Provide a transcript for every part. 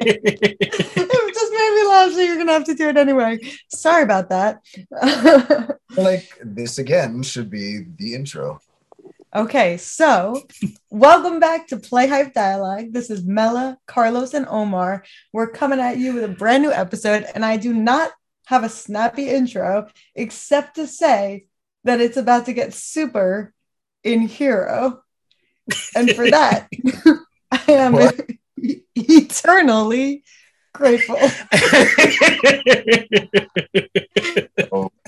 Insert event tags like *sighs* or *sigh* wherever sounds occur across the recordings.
*laughs* it just made me laugh, so you're gonna have to do it anyway. Sorry about that. *laughs* like this again should be the intro. Okay, so welcome back to Play Hype Dialogue. This is Mela, Carlos, and Omar. We're coming at you with a brand new episode, and I do not have a snappy intro except to say that it's about to get super in Hero. And for that, *laughs* I am What? *laughs* eternally grateful. Oh, *laughs*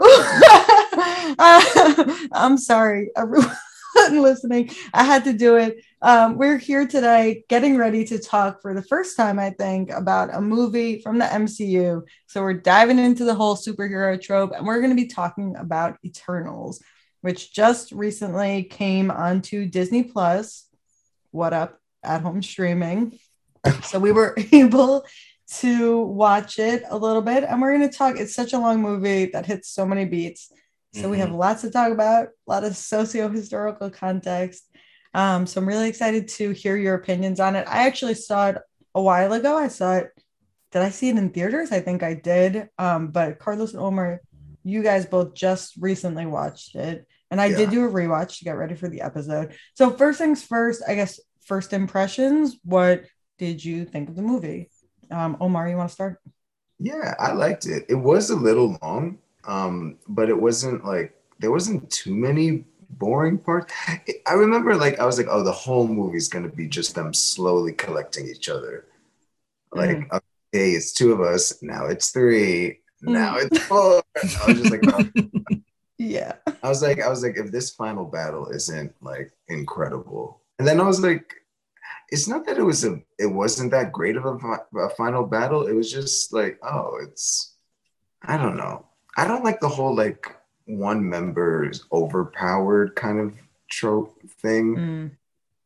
*laughs* Uh, I'm sorry, everyone listening. I had to do it. Um, we're here today getting ready to talk for the first time, I think, about a movie from the MCU. So we're diving into the whole superhero trope and we're going to be talking about Eternals, which just recently came onto Disney Plus. What up at home streaming? *laughs* So we were *laughs* able to watch it a little bit. And we're going to talk it's such a long movie that hits so many beats. So we have lots to talk about a lot of socio-historical context. Um, so i'm really excited to hear your opinions on it. I actually saw it a while ago. I saw it did i see it in theaters? I think i did. Um, but carlos and omar you guys both just recently watched it. And i Yeah. did do a rewatch to get ready for the episode. So first things first i guess first impressions what did you think of the movie um, Omar, you want to start? Yeah, I liked it. It was a little long, um, but it wasn't like there wasn't too many boring parts. I remember like I was like, oh, the whole movie's gonna be just them slowly collecting each other. Like, Mm. okay, it's two of us, now it's three, now it's four. I was just like, oh. *laughs* Yeah. I was like, I was like, if this final battle isn't like incredible, and then I was like, it's not that it was a, it wasn't that great of a, a final battle. It was just like, oh, it's, I don't know. I don't like the whole like one member is overpowered kind of trope thing. Mm.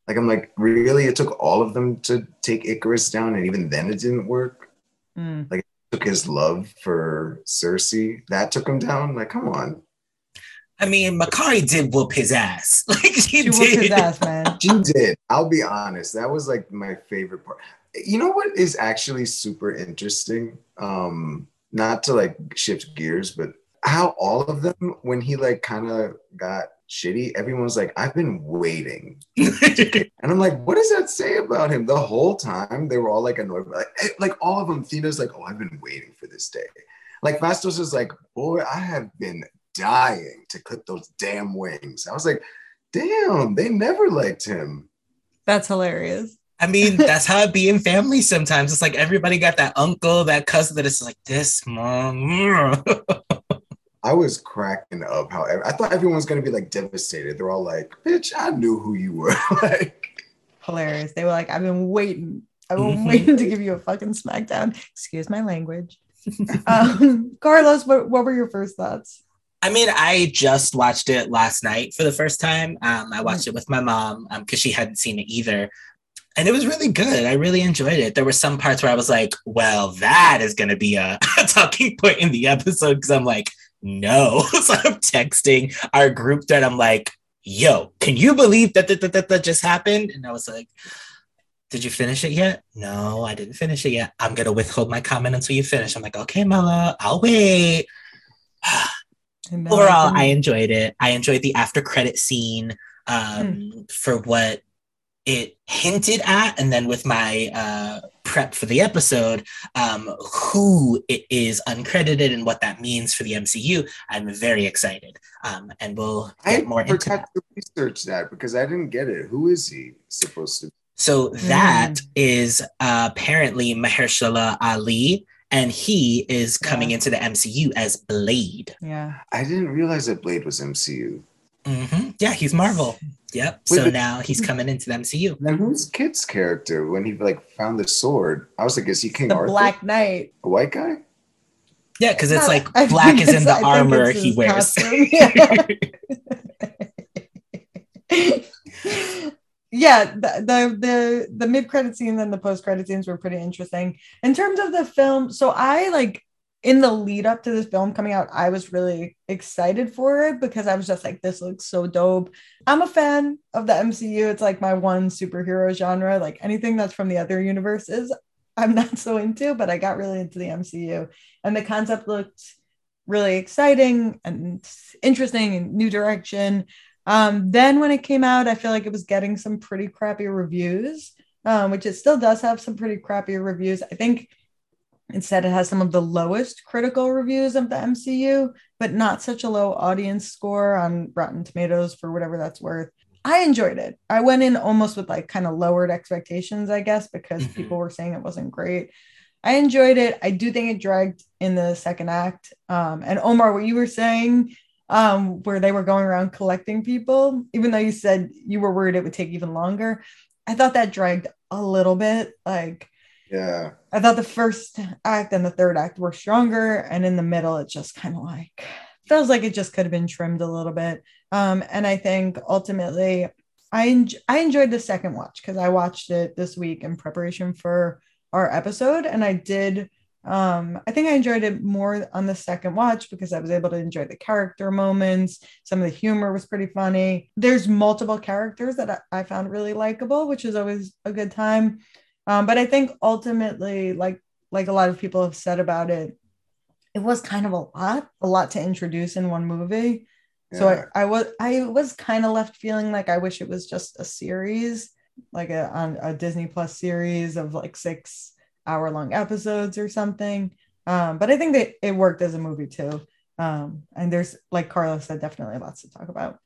Like, I'm like, really? It took all of them to take Ikaris down, and even then it didn't work. Mm. took his love for Sersi, that took him down. Like, come on. I mean, Makkari did whoop his ass. *laughs* Like she, She whooped did. his ass, man. She did. I'll be honest. That was like my favorite part. You know what is actually super interesting? Um, not to like shift gears, but how all of them, when he like kind of got shitty, everyone's like, I've been waiting. *laughs* And I'm like, what does that say about him? The whole time they were all like annoyed. Like, eh, like all of them, Thena's like, oh, I've been waiting for this day. Like Phastos is like, boy, I have been dying to clip those damn wings. I was like, damn, they never liked him. That's hilarious. I mean, *laughs* that's how it be in family sometimes. It's like everybody got that uncle, that cousin that is like this mom. *laughs* I was cracking up. how I thought everyone was gonna be like devastated. They're all like, "Bitch, I knew who you were." *laughs* like, Hilarious. They were like, I've been waiting. I've been Mhm. waiting to give you a fucking smackdown. Excuse my language. um, Carlos, what, what were your first thoughts? I mean, I just watched it last night for the first time. Um, I watched it with my mom because she hadn't seen it either. And it was really good. I really enjoyed it. There were some parts where I was like, well, that is going to be a, *laughs* a talking point in the episode because I'm like, no. *laughs* so I'm texting our group that I'm like, yo, can you believe that that, that, that that just happened? And I was like, did you finish it yet? No, I didn't finish it yet. I'm going to withhold my comment until you finish. I'm like, okay, Mela, I'll wait. *sighs* And overall i enjoyed it i enjoyed the after credit scene um, for what it hinted at and then with my uh, prep for the episode um, who it is uncredited and what that means for the mcu i'm very excited um, and we'll I get more into that to research that because I didn't get it. Who is he supposed to? Be? so that Mm. is uh, apparently mahershala ali and he is coming Yeah. into the mcu as blade yeah. I didn't realize that Blade was MCU. hmm yeah he's marvel yep Wait, so but- now he's coming into the mcu Then who's Kit's character when he like found the sword? I was like, is he King The Arthur? Black Knight. a white guy? Yeah, because it's like I black is in the I armor he wears. *laughs* *laughs* yeah, the the the, the mid credit scene and the post credit scenes were pretty interesting. In terms of the film, so I like in the lead up to this film coming out, I was really excited for it because I was just like, this looks so dope. I'm a fan of the MCU. It's like my one superhero genre. Like anything that's from the other universes, I'm not so into, but I got really into the MCU. And the concept looked really exciting and interesting and new direction. Um, then when it came out, I feel like it was getting some pretty crappy reviews, um, which it still does have some pretty crappy reviews. I think instead it has some of the lowest critical reviews of the MCU, but not such a low audience score on Rotten Tomatoes for whatever that's worth. I enjoyed it. I went in almost with like kind of lowered expectations, I guess, because mm-hmm. people were saying it wasn't great. I enjoyed it. I do think it dragged in the second act. Um, and Omar, what you were saying, um, where they were going around collecting people, even though you said you were worried it would take even longer, I thought that dragged a little bit. Like, yeah, I thought the first act and the third act were stronger, and in the middle, it just kind of like feels like it just could have been trimmed a little bit. Um, and I think ultimately, I en- I enjoyed the second watch because I watched it this week in preparation for our episode, and I did. Um, I think I enjoyed it more on the second watch because I was able to enjoy the character moments. Some of the humor was pretty funny. There's multiple characters that I, I found really likable, which is always a good time. Um, but I think ultimately, like like a lot of people have said about it, it was kind of a lot, a lot to introduce in one movie. Yeah. So I, I was I was kind of left feeling like I wish it was just a series, like a on a Disney Plus series of like six hour long episodes or something. Um, but I think that it worked as a movie too. Um, and there's like Carlos said, definitely lots to talk about.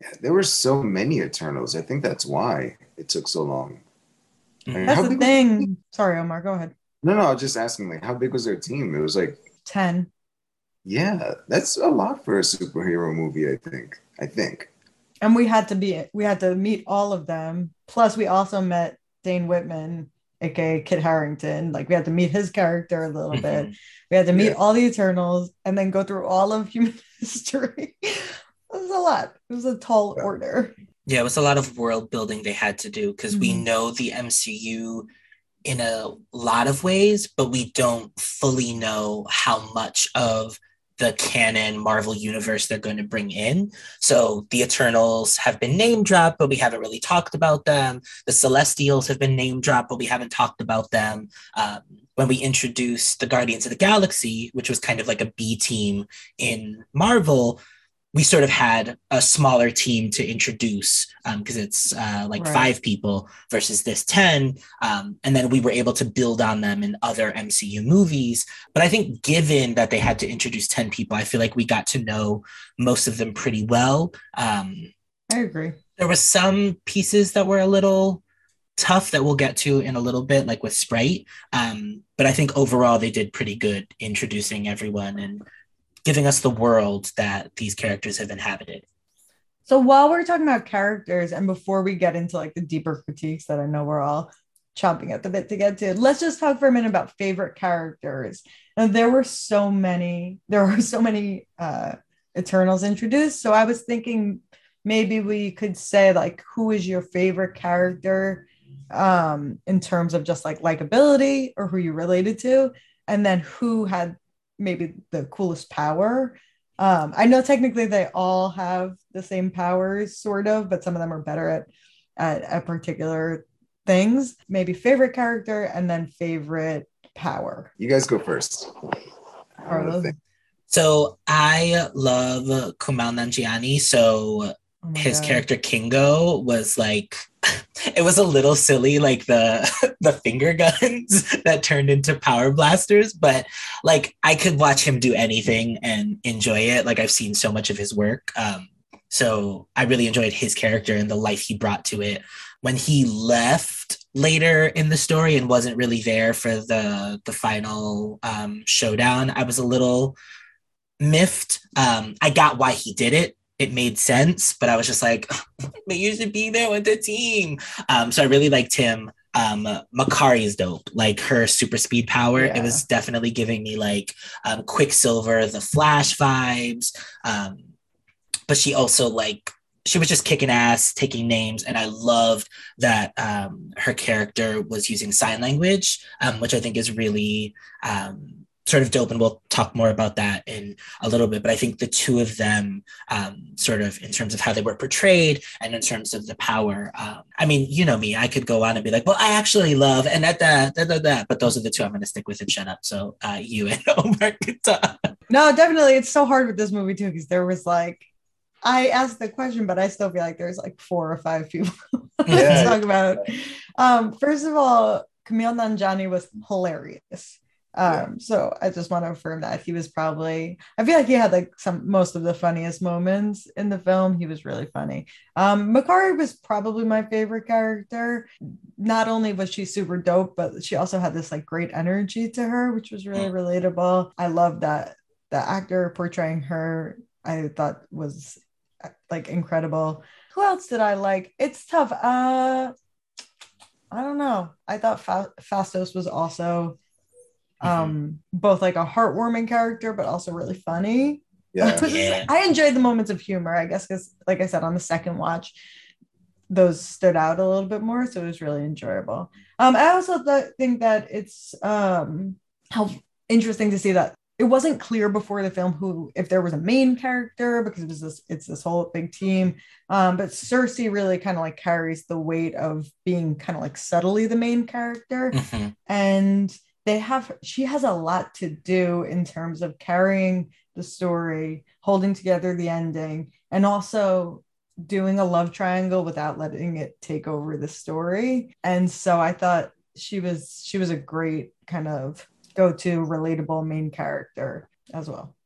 Yeah, there were so many Eternals. I think that's why it took so long. I mean, that's the thing. Sorry, Omar, go ahead. No, no, I was just asking, like, how big was their team? It was like 10. Yeah, that's a lot for a superhero movie, I think. I think. And we had to be we had to meet all of them. Plus, we also met Dane Whitman, aka Kit Harington. Like we had to meet his character a little bit. Mm-hmm. We had to meet yeah. all the Eternals and then go through all of human *laughs* history. it was a lot. It was a tall yeah. order. Yeah, it was a lot of world building they had to do because mm-hmm. we know the MCU in a lot of ways, but we don't fully know how much of the canon Marvel universe they're going to bring in. So the Eternals have been name dropped, but we haven't really talked about them. The Celestials have been name dropped, but we haven't talked about them. Um, when we introduced the Guardians of the Galaxy, which was kind of like a B team in Marvel, we sort of had a smaller team to introduce because um, it's uh, like right. five people versus this 10. Um, and then we were able to build on them in other MCU movies. But I think, given that they had to introduce 10 people, I feel like we got to know most of them pretty well. Um, I agree. There were some pieces that were a little tough that we'll get to in a little bit, like with Sprite. Um, but I think overall they did pretty good introducing everyone and giving us the world that these characters have inhabited. So while we're talking about characters, and before we get into like the deeper critiques that I know we're all chomping at the bit to get to, let's just talk for a minute about favorite characters. And there were so many, there were so many uh, Eternals introduced. So I was thinking maybe we could say like, who is your favorite character um, in terms of just like likability or who you related to, and then who had maybe the coolest power. Um, I know technically they all have the same powers, sort of, but some of them are better at at, at particular things. Maybe favorite character and then favorite power. You guys go first. Carlos. So I love Kumail Nanjiani. So oh his God. character Kingo was like *laughs* it was a little silly like the *laughs* the finger guns *laughs* that turned into power blasters but like i could watch him do anything and enjoy it. Like i've seen so much of his work. Um so i really enjoyed his character and the life he brought to it. When he left later in the story and wasn't really there for the the final um showdown i was a little miffed. Um i got why he did it it made sense, but I was just like, but you should be there with the team. Um, so I really liked him. Um, Makkari is dope. Like her super speed power, yeah. it was definitely giving me like um, Quicksilver, the Flash vibes. Um, but she also like she was just kicking ass, taking names, and I loved that um, her character was using sign language, um, which I think is really um, sort of dope, and we'll talk more about that in a little bit. But I think the two of them, um, sort of in terms of how they were portrayed and in terms of the power. Um, I mean, you know me, I could go on and be like, well, I actually love and that that that that, that. but those are the two I'm going to stick with and shut up. So uh, you and *laughs* Omar could talk. No, definitely, it's so hard with this movie too because there was like. I asked the question, but I still feel like there's like four or five people *laughs* Yeah. to talk about. Um, first of all, Kumail Nanjiani was hilarious. Um, so I just want to affirm that he was probably I feel like he had like some most of the funniest moments in the film. He was really funny. Um, Makkari was probably my favorite character. Not only was she super dope, but she also had this like great energy to her, which was really relatable. I love that the actor portraying her, I thought was like incredible. Who else did I like? It's tough. Uh I don't know. I thought Fa- Phastos was also um both like a heartwarming character but also really funny. Yeah. *laughs* Yeah. I enjoyed the moments of humor, I guess, because like I said on the second watch, those stood out a little bit more. So it was really enjoyable. Um, I also th- think that it's um how interesting to see that it wasn't clear before the film who if there was a main character because it was this it's this whole big team. Um, but Sersi really kind of like carries the weight of being kind of like subtly the main character Mhm. and they have she has a lot to do in terms of carrying the story holding together the ending and also doing a love triangle without letting it take over the story. And so i thought she was she was a great kind of go-to relatable main character as well.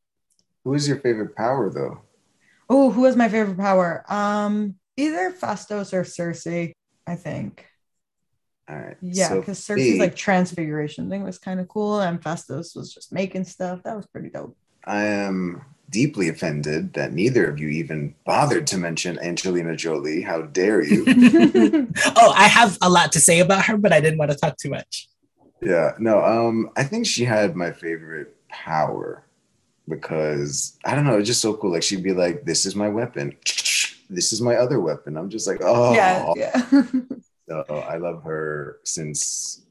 Who is your favorite power though? oh who was my favorite power? Um either Phastos or Sersi i think All right. Yeah, because for Sersi's like transfiguration thing was kind of cool, and Phastos was just making stuff. That was pretty dope. I am deeply offended that neither of you even bothered to mention Angelina Jolie. How dare you? *laughs* *laughs* oh, I have a lot to say about her, but I didn't want to talk too much. yeah. No, um, I think she had my favorite power because I don't know, it's just so cool. Like she'd be like, This is my weapon. *laughs* This is my other weapon. I'm just like, oh yeah, yeah. So I love her since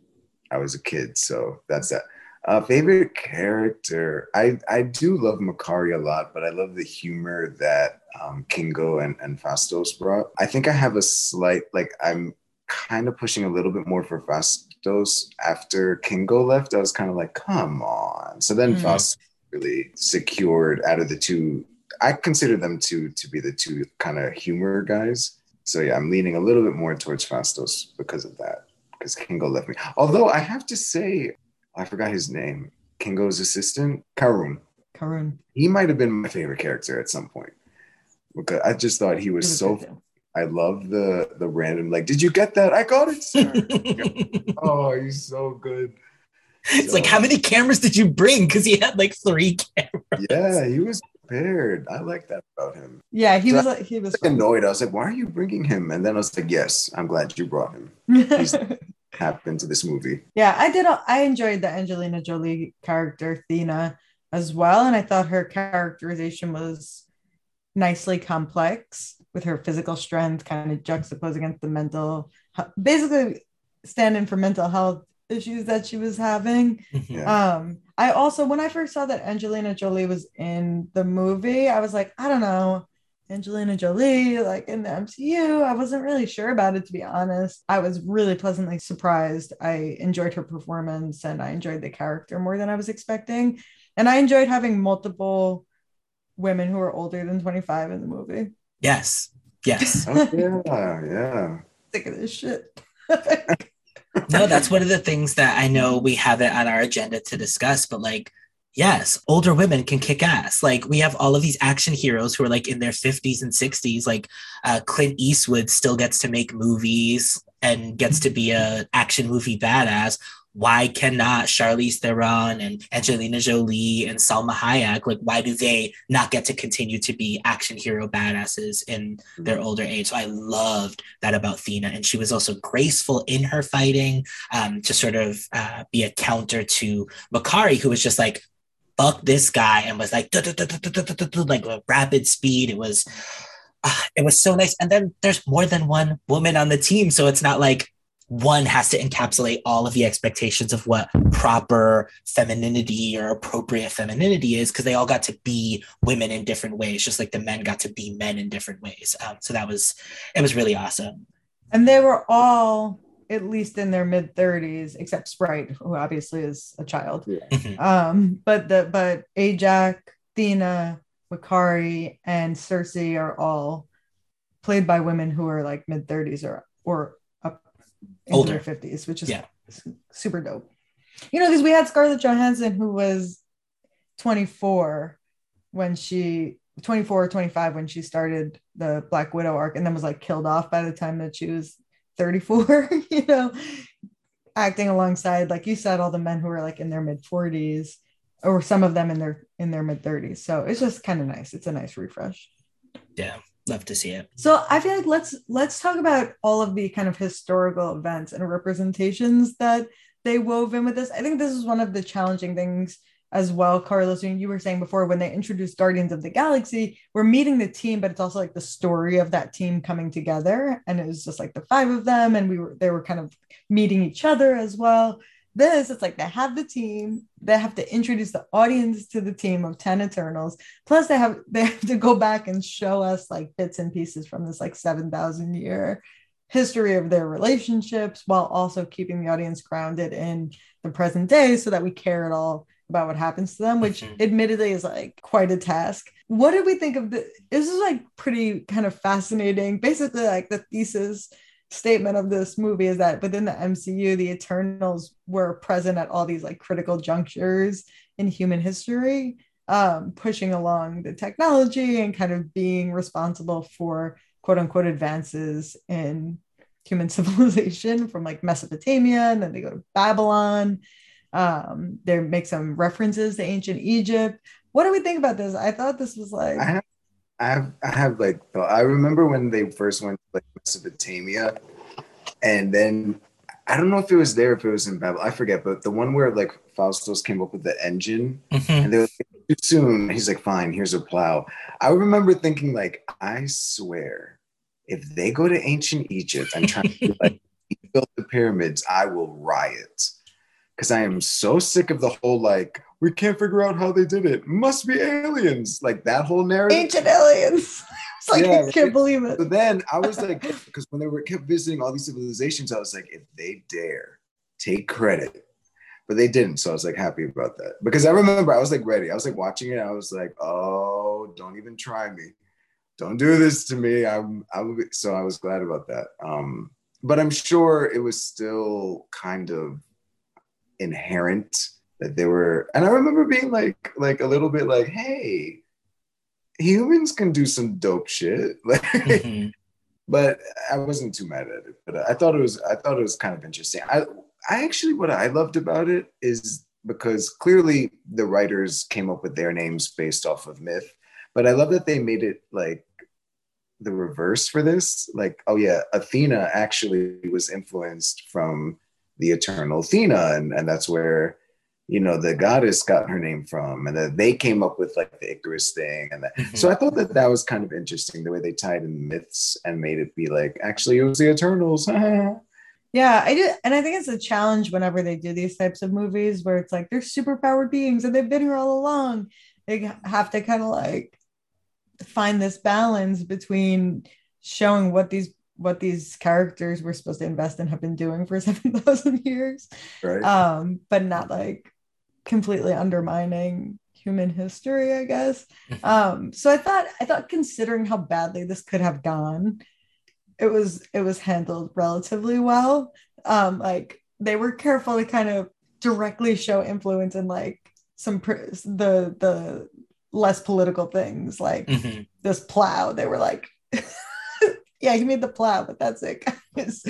I was a kid. So that's that. Uh, favorite character? I, I do love Makkari a lot, but I love the humor that um, Kingo and, and Phastos brought. I think I have a slight, like, I'm kind of pushing a little bit more for Phastos. After Kingo left, I was kind of like, come on. So then Mm. Phastos really secured out of the two. I consider them two to be the two kind of humor guys. So yeah, I'm leaning a little bit more towards Phastos because of that. Because Kingo left me. Although I have to say, oh, I forgot his name. Kingo's assistant, Karun. Karun. He might have been my favorite character at some point. Because I just thought he was, was so. I love the the random like, did you get that? I got it, sir. *laughs* oh, he's so good. It's like, how many cameras did you bring? Because he had like three cameras. Yeah, he was prepared. I like that about him. Yeah, he So was. Like, he was. I was annoyed. I was like, why are you bringing him? And then I was like, yes, I'm glad you brought him. fun. *laughs* Happened to this movie. yeah, I did. I enjoyed the Angelina Jolie character, Thena, as well, and I thought her characterization was nicely complex with her physical strength, kind of juxtaposed against the mental, basically standing for mental health issues that she was having. *laughs* Yeah. Um, I also when I first saw that Angelina Jolie was in the movie, I was like, I don't know, Angelina Jolie, like in the MCU. I wasn't really sure about it to be honest. I was really pleasantly surprised. I enjoyed her performance and I enjoyed the character more than I was expecting. And I enjoyed having multiple women who are older than 25 in the movie. Yes. Yes. Oh, yeah, yeah. *laughs* Sick of this shit. *laughs* no, that's one of the things that I know we have it on our agenda to discuss, but like, yes, older women can kick ass. Like, we have all of these action heroes who are like in their 50s and 60s. Like, uh, Clint Eastwood still gets to make movies and gets to be a action movie badass. Why cannot Charlize Theron and Angelina Jolie and Salma Hayek, like, why do they not get to continue to be action hero badasses in their older age. So I loved that about Thena. And she was also graceful in her fighting um, to sort of uh, be a counter to Makkari, who was just like, fuck this guy, and was like, like rapid speed. It was. It was so nice. And then there's more than one woman on the team. So it's not like one has to encapsulate all of the expectations of what proper femininity or appropriate femininity is because they all got to be women in different ways just like the men got to be men in different ways um, so that was it was really awesome and they were all at least in their mid 30s except sprite who obviously is a child Yeah. Mhm. um but the but Ajak thena Makkari and Sersi are all played by women who are like mid 30s or or up into Older. their 50s, which is Yeah. super dope. You know, because we had Scarlett Johansson who was 24 when she 24 or 25 when she started the Black Widow arc and then was like killed off by the time that she was 34, *laughs* you know, acting alongside, like you said, all the men who were like in their mid 40s or some of them in their in their mid 30s. So it's just kind of nice. It's a nice refresh. yeah love to see it So I feel like let's let's talk about all of the kind of historical events and representations that they wove in with this. I think this is one of the challenging things as well, Carlos. You you were saying before when they introduced Guardians of the Galaxy, we're meeting the team, but it's also like the story of that team coming together, and it was just like the five of them, and we were they were kind of meeting each other as well. This it's like they have the team, they have to introduce the audience to the team of Ten Eternals, plus they have they have to go back and show us like bits and pieces from this like 7000 year history of their relationships while also keeping the audience grounded in the present day so that we care at all about what happens to them which Mhm. admittedly is like quite a task what did we think of the this is like pretty kind of fascinating basically like the thesis statement of this movie is that within the MCU the Eternals were present at all these like critical junctures in human history um, pushing along the technology and kind of being responsible for quote unquote advances in human *laughs* civilization from like Mesopotamia and then they go to Babylon. Um, they make some references to ancient Egypt. What do we think about this? I thought this was like I have, I have, I have like, I remember when they first went to like Mesopotamia, and then I don't know if it was there, if it was in Babylon, I forget, but the one where like Phastos came up with the engine, Mhm. and they were like, too soon. He's like, fine, here's a plow. I remember thinking like, I swear, if they go to ancient Egypt and try to *laughs* like build the pyramids, I will riot. Because I am so sick of the whole like, we can't figure out how they did it. Must be aliens. Like that whole narrative. ancient aliens. *laughs* like Yeah, I can't believe it. But then I was like, because when they were kept visiting all these civilizations, I was like, if they dare take credit, but they didn't. So I was like happy about that because I remember I was like ready. I was like watching it. I was like, oh, don't even try me. Don't do this to me. I'm, I'm so I was glad about that. Um, but I'm sure it was still kind of inherent that they were, and I remember being like, like a little bit like, hey, humans can do some dope shit. *laughs* Like, Mhm. but I wasn't too mad at it. But I thought it was I thought it was kind of interesting. I I actually what I loved about it is because clearly the writers came up with their names based off of myth, but I love that they made it like the reverse for this. Like, oh yeah, Athena actually was influenced from the eternal Athena, and, and that's where you know the goddess got her name from, and that they came up with like the Icarus thing, and that Mhm. so I thought that that was kind of interesting the way they tied in myths and made it be like, actually, it was the Eternals. *laughs* Yeah, I do, and I think it's a challenge whenever they do these types of movies where it's like they're superpowered beings and they've been here all along. They have to kind of like find this balance between showing what these what these characters we're supposed to invest in have been doing for *laughs* seven thousand years, right? um, but not like completely undermining human history, I guess. Mhm. Um, so I thought I thought considering how badly this could have gone, it was it was handled relatively well. Um, like they were careful to kind of directly show influence in like some pr- the the less political things like Mhm. this plow. They were like, *laughs* yeah, he made the plow, but that's it. guys."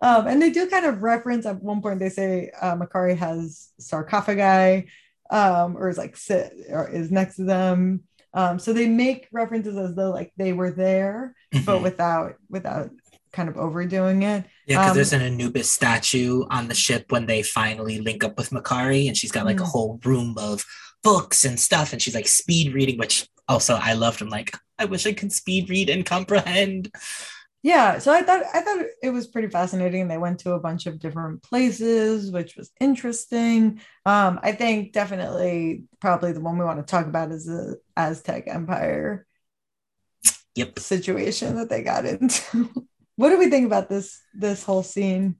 um, and they do kind of reference at one point. They say uh, Makkari has sarcophagi, um, or is like sit or is next to them. Um, so they make references as though like they were there, but Mhm. without without kind of overdoing it. Yeah, because Um, there's an Anubis statue on the ship when they finally link up with Makkari, and she's got like a Mm. whole room of books and stuff, and she's like speed reading, which also I loved. I'm like, I wish I could speed read and comprehend. Yeah so i thought i thought it was pretty fascinating they went to a bunch of different places which was interesting. Um i think definitely probably the one we want to talk about is the aztec empire yep. situation that they got into. *laughs* What do we think about this this whole scene?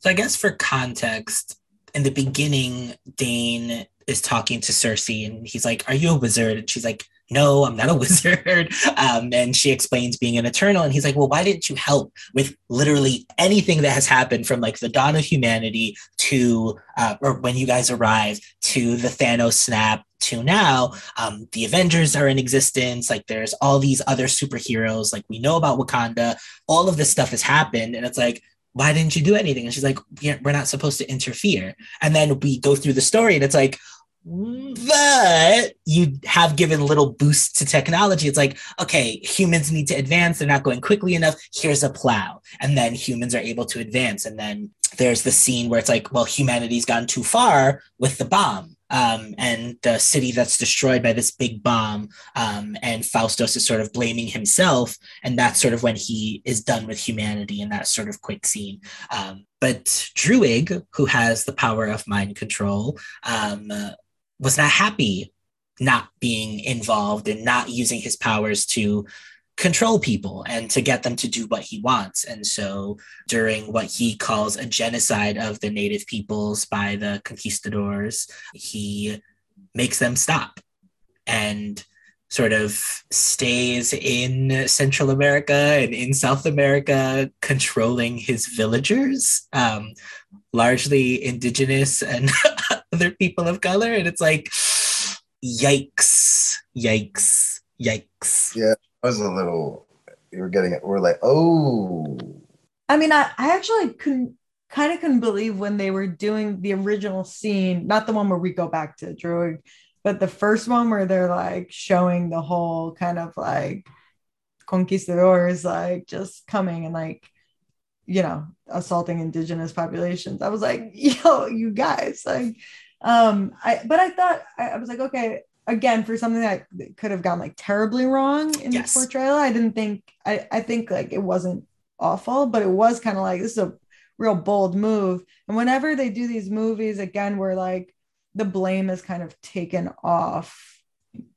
So i guess for context in the beginning dane is talking to Sersi and he's like are you a wizard? And she's like no, I'm not a *laughs* wizard. Um, and she explains being an eternal. And he's like, well, why didn't you help with literally anything that has happened from like the dawn of humanity to, uh, or when you guys arrive to the Thanos snap to now? Um, the Avengers are in existence. Like there's all these other superheroes. Like we know about Wakanda. All of this stuff has happened. And it's like, why didn't you do anything? And she's like, we're not supposed to interfere. And then we go through the story and it's like, but you have given little boosts to technology. It's like, okay, humans need to advance. They're not going quickly enough. Here's a plow. And then humans are able to advance. And then there's the scene where it's like, well, humanity's gone too far with the bomb. Um, and the city that's destroyed by this big bomb. Um, and Phastos is sort of blaming himself. And that's sort of when he is done with humanity in that sort of quick scene. Um, but Druig, who has the power of mind control, um, was not happy not being involved and not using his powers to control people and to get them to do what he wants. And so during what he calls a genocide of the native peoples by the conquistadors, he makes them stop and sort of stays in Central America and in South America, controlling his villagers, um, largely indigenous and *laughs* other people of color. And it's like, yikes, yikes, yikes. Yeah, it was a little, you were getting it. We're like, oh. I mean, I, I actually couldn't kind of couldn't believe when they were doing the original scene, not the one where we go back to Druig, but the first one where they're like showing the whole kind of like conquistadors like just coming and like you know assaulting indigenous populations i was like yo you guys like um i but i thought i, I was like okay again for something that could have gone like terribly wrong in yes. the portrayal i didn't think i i think like it wasn't awful but it was kind of like this is a real bold move and whenever they do these movies again where like the blame is kind of taken off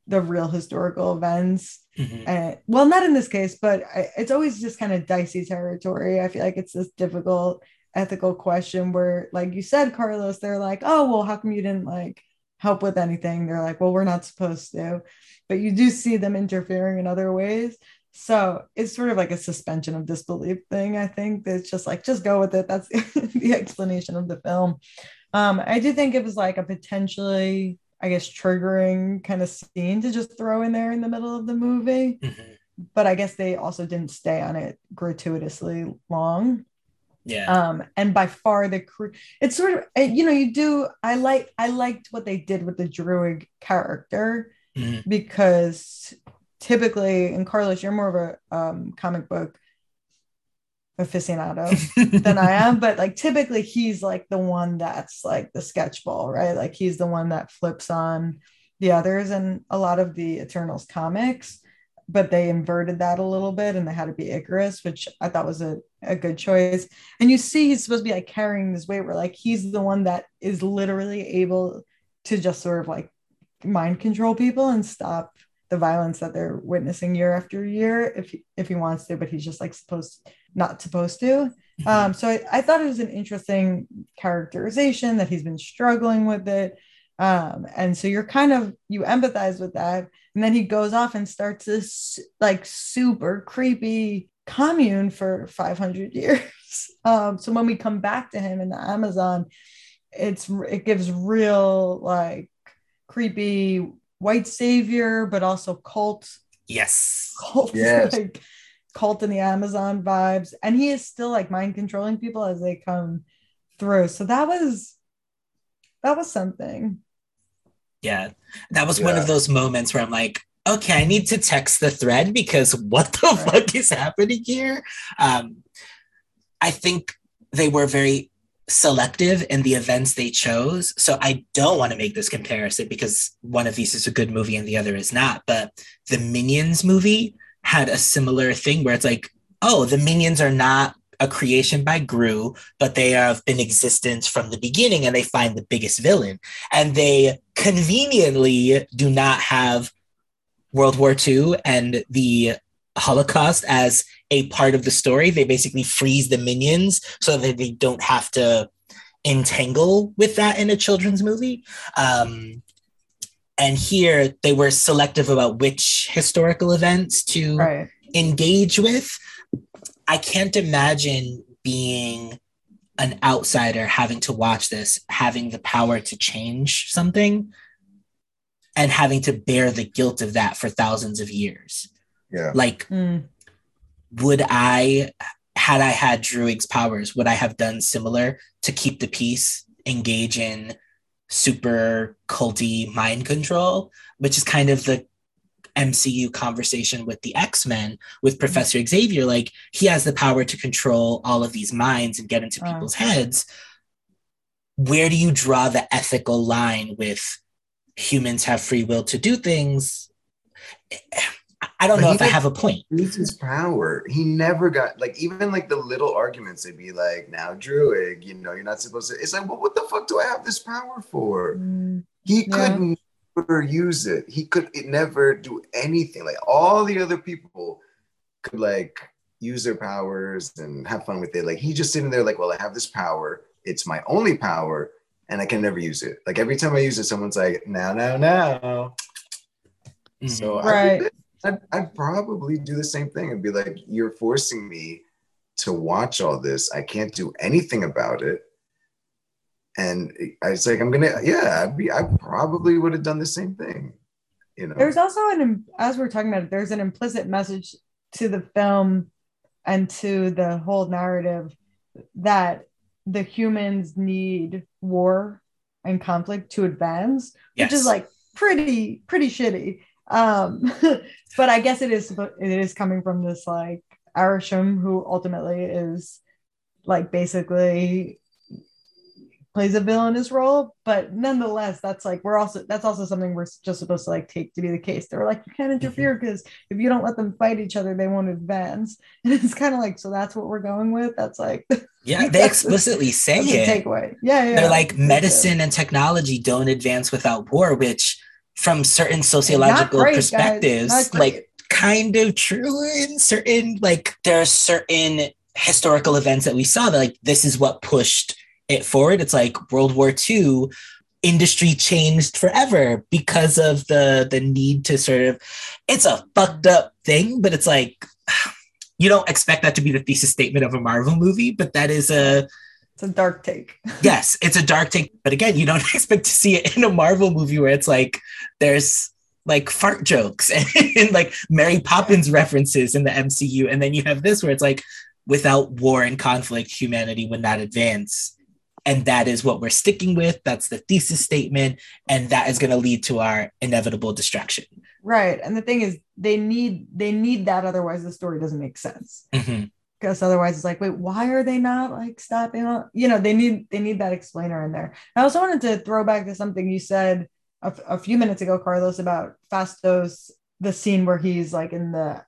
the real historical events. Mm-hmm. And, well, not in this case, but I, it's always just kind of dicey territory. I feel like it's this difficult ethical question where, like you said, Carlos, they're like, oh, well, how come you didn't like help with anything? They're like, well, we're not supposed to. But you do see them interfering in other ways. So it's sort of like a suspension of disbelief thing. I think it's just like, just go with it. That's *laughs* the explanation of the film. Um, I do think it was like a potentially, I guess, triggering kind of scene to just throw in there in the middle of the movie. Mm-hmm. But I guess they also didn't stay on it gratuitously long. Yeah. Um, and by far the crew, it's sort of you know, you do I like I liked what they did with the Druig character mm-hmm. because typically, and Carlos, you're more of a um, comic book aficionado *laughs* than I am, but like typically he's like the one that's like the sketchball, right? Like he's the one that flips on the others and a lot of the Eternals comics, but they inverted that a little bit and they had to be Ikaris, which I thought was a, a good choice. And you see he's supposed to be like carrying this weight where like he's the one that is literally able to just sort of like mind control people and stop the violence that they're witnessing year after year if he, if he wants to, but he's just like supposed not supposed to. Mm-hmm. Um, so I, I, thought it was an interesting characterization that he's been struggling with it. Um, and so you're kind of you empathize with that, and then he goes off and starts this like super creepy commune for 500 years. *laughs* Um, so when we come back to him in the Amazon, it's it gives real like creepy white savior, but also cult. Yes. *laughs* Cult, yes. Like, cult in the Amazon vibes. And he is still like mind controlling people as they come through. So that was that was something. Yeah. That was yeah. one of those moments where I'm like, okay, I need to text the thread because *laughs* what the right. fuck is happening here? Um, I think they were very selective in the events they chose. So I don't want to make this comparison because one of these is a good movie and the other is not. But the Minions movie had a similar thing where it's like oh, the minions are not a creation by Gru, but they have been existence from the beginning and they find the biggest villain. And they conveniently do not have World War II and the Holocaust as a part of the story. They basically freeze the minions so that they don't have to entangle with that in a children's movie. Um, and here they were selective about which historical events to Right. engage with. I can't imagine being an outsider having to watch this, having the power to change something, and having to bear the guilt of that for thousands of years. Yeah. Like, Mm. would I, had I had Druig's powers, would I have done similar to keep the peace, engage in super culty mind control, which is kind of the MCU conversation with the X Men with mm-hmm. Professor Xavier. Like, he has the power to control all of these minds and get into Oh. people's heads. Where do you draw the ethical line with humans have free will to do things? I don't But know he if I have a point. Use his power. He never got like even like the little arguments. They'd be like, "Now, Druig, you know, you're not supposed to." It's like, well, what the fuck do I have this power for? Mm. He Yeah. could never use it. He could it never do anything. Like all the other people could like use their powers and have fun with it. Like he just sitting there, like, well, I have this power. It's my only power, and I can never use it. Like every time I use it, someone's like, "Now, now, now." So. I Right. Would- I'd, I'd probably do the same thing and be like, "You're forcing me to watch all this. I can't do anything about it." And I was like, "I'm gonna, yeah, I'd be, I probably would have done the same thing." You know, There's also an as we're talking about it, there's an implicit message to the film and to the whole narrative that the humans need war and conflict to advance, Yes. which is like pretty pretty shitty. Um, *laughs* but I guess it is it is coming from this like Arishem who ultimately is like basically plays a villainous role, but nonetheless, that's like we're also that's also something we're just supposed to like take to be the case. They're like you can't interfere because if you don't let them fight each other, they won't advance. *laughs* And it's kind of like so that's what we're going with. That's like *laughs* yeah, they That's the- explicitly say it. takeaway. Yeah, yeah. They're like medicine and technology don't advance without war, which from certain sociological great, perspectives, like kind of true in certain like there are certain historical events that we saw that like this is what pushed it forward. It's like World War II industry changed forever because of the the need to sort of it's a fucked up thing, but it's like *sighs* you don't expect that to be the thesis statement of a Marvel movie, but that is a it's a dark take. *laughs* yes, it's a dark take, but again, you don't *laughs* expect to see it in a Marvel movie where it's like there's like fart jokes and, *laughs* and like Mary Poppins references in the MCU, and then you have this where it's like without war and conflict, humanity would not advance. And that is what we're sticking with. That's the thesis statement. And that is going to lead to our inevitable destruction. Right. And the thing is they need they need that otherwise the story doesn't make sense. Mhm. Because otherwise it's like wait why are they not like stopping you know they need they need that explainer in there. I also wanted to throw back to something you said a, few minutes ago carlos about Phastos the scene where he's like in the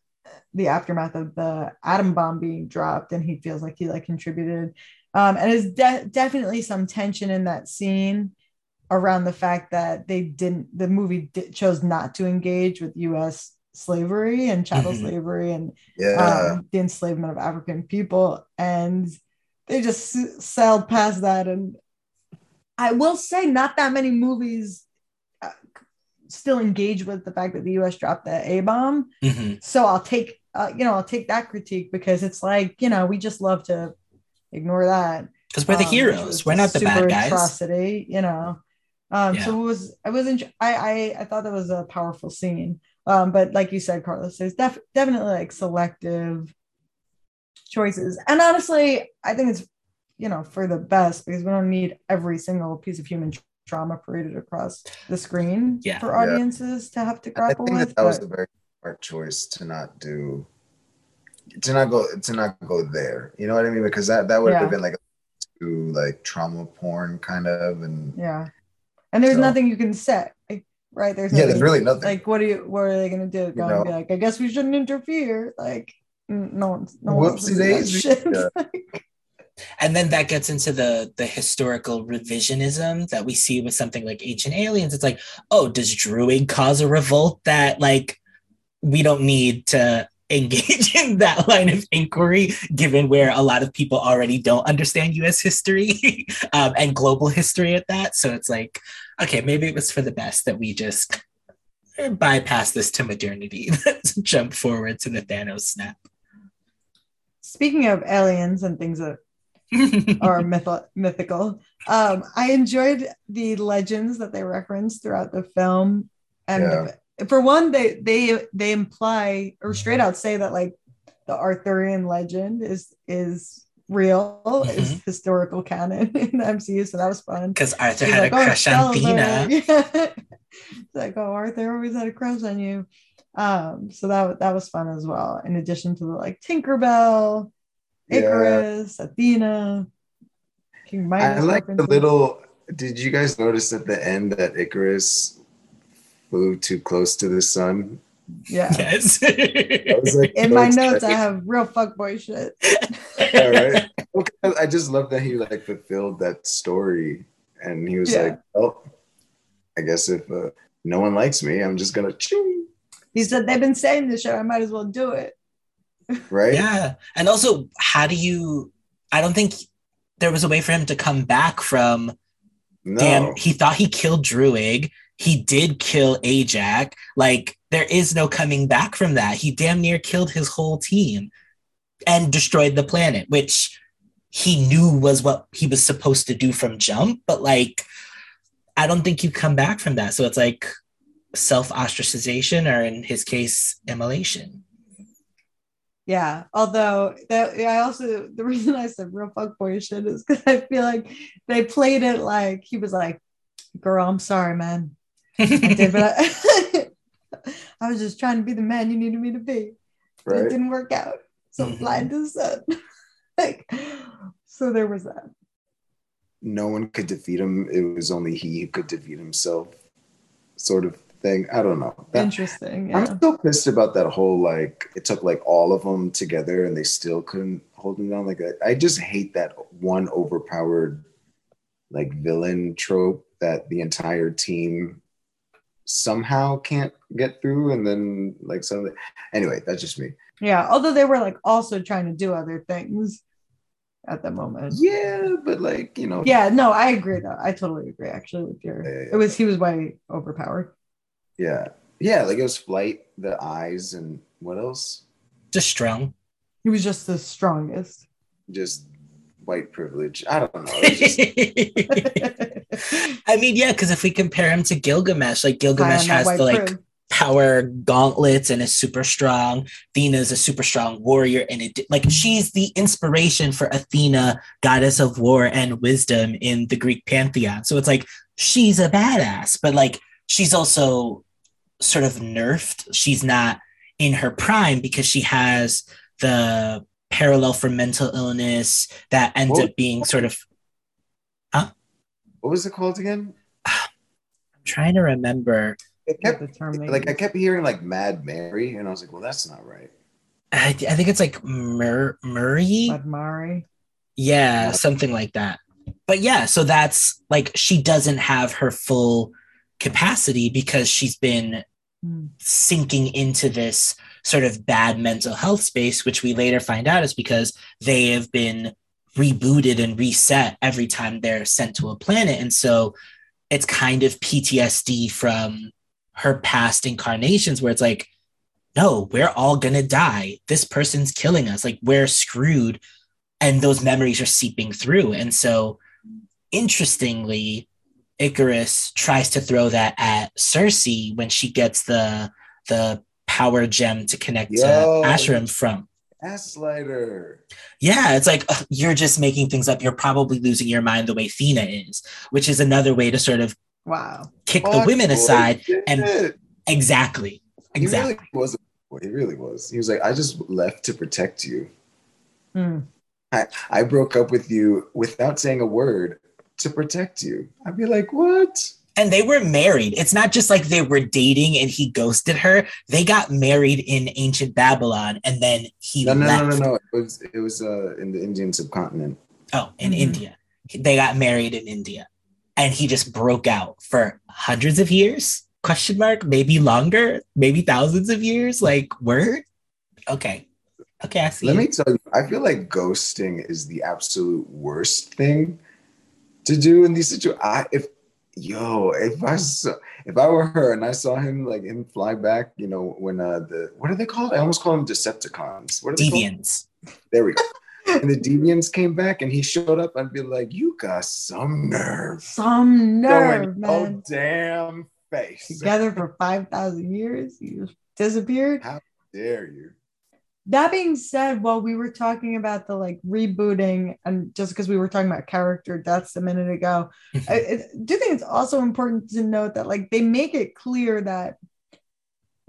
the aftermath of the atom bomb being dropped and he feels like he like contributed. Um and there's de- definitely some tension in that scene around the fact that they didn't the movie chose not to engage with us slavery and chattel Mhm. slavery and yeah, um, the enslavement of African people, and they just sailed past that. And I will say, not that many movies uh, still engage with the fact that the U.S. dropped the A bomb. Mhm. So I'll take, uh, you know, I'll take that critique because it's like, you know, we just love to ignore that. Because we're the um, heroes. We're not the bad guys. Atrocity, you know. Um, Yeah. So it was. I was. En- I, I. I thought that was a powerful scene. Um, but like you said, Carlos, there's def- definitely like selective choices, and honestly, I think it's you know for the best because we don't need every single piece of human tr- trauma paraded across the screen Yeah. for Yeah. audiences to have to I grapple think with. that that was a very smart choice to not do, to not go to not go there. You know what I mean? Because that that would Yeah. have been like to like trauma porn kind of, and yeah, and there's So- nothing you can say, like, right? There's yeah, there's really nothing. like what do you what are they gonna do go and be like i guess we shouldn't interfere like No one's no one's Whoopsie listening to that daisy. Yeah. *laughs* and then that gets into the the historical revisionism that we see with something like ancient aliens it's like oh does Druig cause a revolt that like we don't need to engage *laughs* in that line of inquiry given where a lot of people already don't understand us history *laughs* um, and global history at that. So it's like okay maybe it was for the best that we just bypass this to modernity *laughs* let's jump forward to the thanos snap. Speaking of aliens and things that are myth- mythical, um, I enjoyed the legends that they reference throughout the film, and for one, they they they imply or straight out say that like the Arthurian legend is is real, is Mhm. historical canon *laughs* in the MCU. So that was fun. because arthur He's had like, a "Oh, crush on Excalibur." Thena. Yeah. it's like, oh, Arthur always had a crush on you. Um, so that that was fun as well. In addition to the like Tinkerbell, Yeah. Icarus, Athena, King I Midas. like the little. Did you guys notice at the end that Icarus flew too close to the sun? Yeah. *laughs* Yes. Like, In my notes, I have real fuckboy shit. Yeah, right? *laughs* Okay, I just love that he like fulfilled that story, and he was Yeah. like, "Oh, I guess if uh, no one likes me, I'm just gonna ching." He said they've been saying this shit. I might as well do it. Right? yeah. And also, how do you? I don't think there was a way for him to come back from. No. Damn, he thought he killed Druig. He did kill Ajak. Like, there is no coming back from that. He damn near killed his whole team and destroyed the planet, which he knew was what he was supposed to do from jump. But, like, I don't think you come back from that. So it's like self ostracization, or in his case, immolation. Yeah. Although that I also the reason I said real fuckboy shit is because I feel like they played it like he was like, "Girl, I'm sorry, man. I did, but I, *laughs* *laughs* I was just trying to be the man you needed me to be. But It didn't work out. So I'm Mhm. blind to the sun. *laughs* like, so there was that. No one could defeat him. It was only he who could defeat himself, sort of thing. I don't know. That- Interesting. Yeah. I'm still pissed about that whole like it took like all of them together and they still couldn't hold him down. Like I, I just hate that one overpowered like villain trope that the entire team somehow can't get through and then like something anyway that's just me Yeah. Although they were like also trying to do other things at the moment. yeah but like you know Yeah, no, I agree though. I totally agree actually with your Yeah, yeah, yeah. it was he was way overpowered. yeah yeah like it was flight the eyes and what else Just strong. He was just the strongest. just white privilege i don't know It was just- *laughs* I mean, yeah, because if we compare him to Gilgamesh, like Gilgamesh has white the like crib. power gauntlets and is super strong. Thena's a super strong warrior, and it like she's the inspiration for Athena, goddess of war and wisdom in the Greek pantheon. So it's like she's a badass, but like she's also sort of nerfed. She's not in her prime because she has the parallel for mental illness that ends Well- up being sort of what was it called again I'm trying to remember. it kept the term they like I kept hearing like Mad Mary, and I was like, well, that's not right. I, I think it's like Mur- Murray. Admari. Yeah, Yeah. something like that. But yeah, so that's like she doesn't have her full capacity because she's been Hmm. sinking into this sort of bad mental health space, which we later find out is because they have been rebooted and reset every time they're sent to a planet. And so it's kind of PTSD from her past incarnations where it's like, no, we're all gonna die. This person's killing us. Like we're screwed. And those memories are seeping through. And so interestingly, Ikaris tries to throw that at Sersi when she gets the the power gem to connect Yo. to Arishem from. Gaslighter. Yeah, it's like ugh, you're just making things up. You're probably losing your mind the way Thena is, which is another way to sort of Wow. kick the Fuck women aside. bullshit. and- Exactly. exactly. he Exactly. really was. a boy. He really was. He was like, I just left to protect you. Hmm. I, I broke up with you without saying a word to protect you. I'd be like, what? And they were married. It's not just like they were dating and he ghosted her. They got married in ancient Babylon and then he No, no, left. no, no, no. It was it was uh in the Indian subcontinent. Oh, in Mhm. India. They got married in India. And he just broke out for hundreds of years? Question mark? Maybe longer? Maybe thousands of years? Like word? Okay. Okay, I see. Let it. me tell you, I feel like ghosting is the absolute worst thing to do in these situations. If yo, if I saw if I were her and I saw him like him fly back, you know, when uh the what are they called? I almost call them Decepticons. What are they called? Deviants. There we go. and the deviants came back and he showed up, I'd be like, you got some nerve. Some nerve, Going, man. oh damn face. Together for 5,000 years, you disappeared. How dare you. That being said, while we were talking about the like rebooting, and just because we were talking about character deaths a minute ago, *laughs* I, I do think it's also important to note that like they make it clear that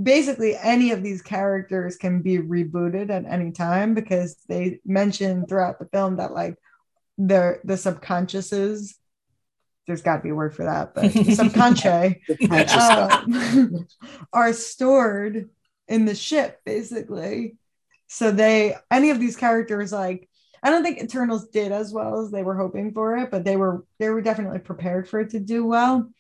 basically any of these characters can be rebooted at any time because they mention throughout the film that like the the subconsciouses there's got to be a word for that but *laughs* the subconscious um, *laughs* are stored in the ship basically so they any of these characters like i don't think eternals did as well as they were hoping for it but they were they were definitely prepared for it to do well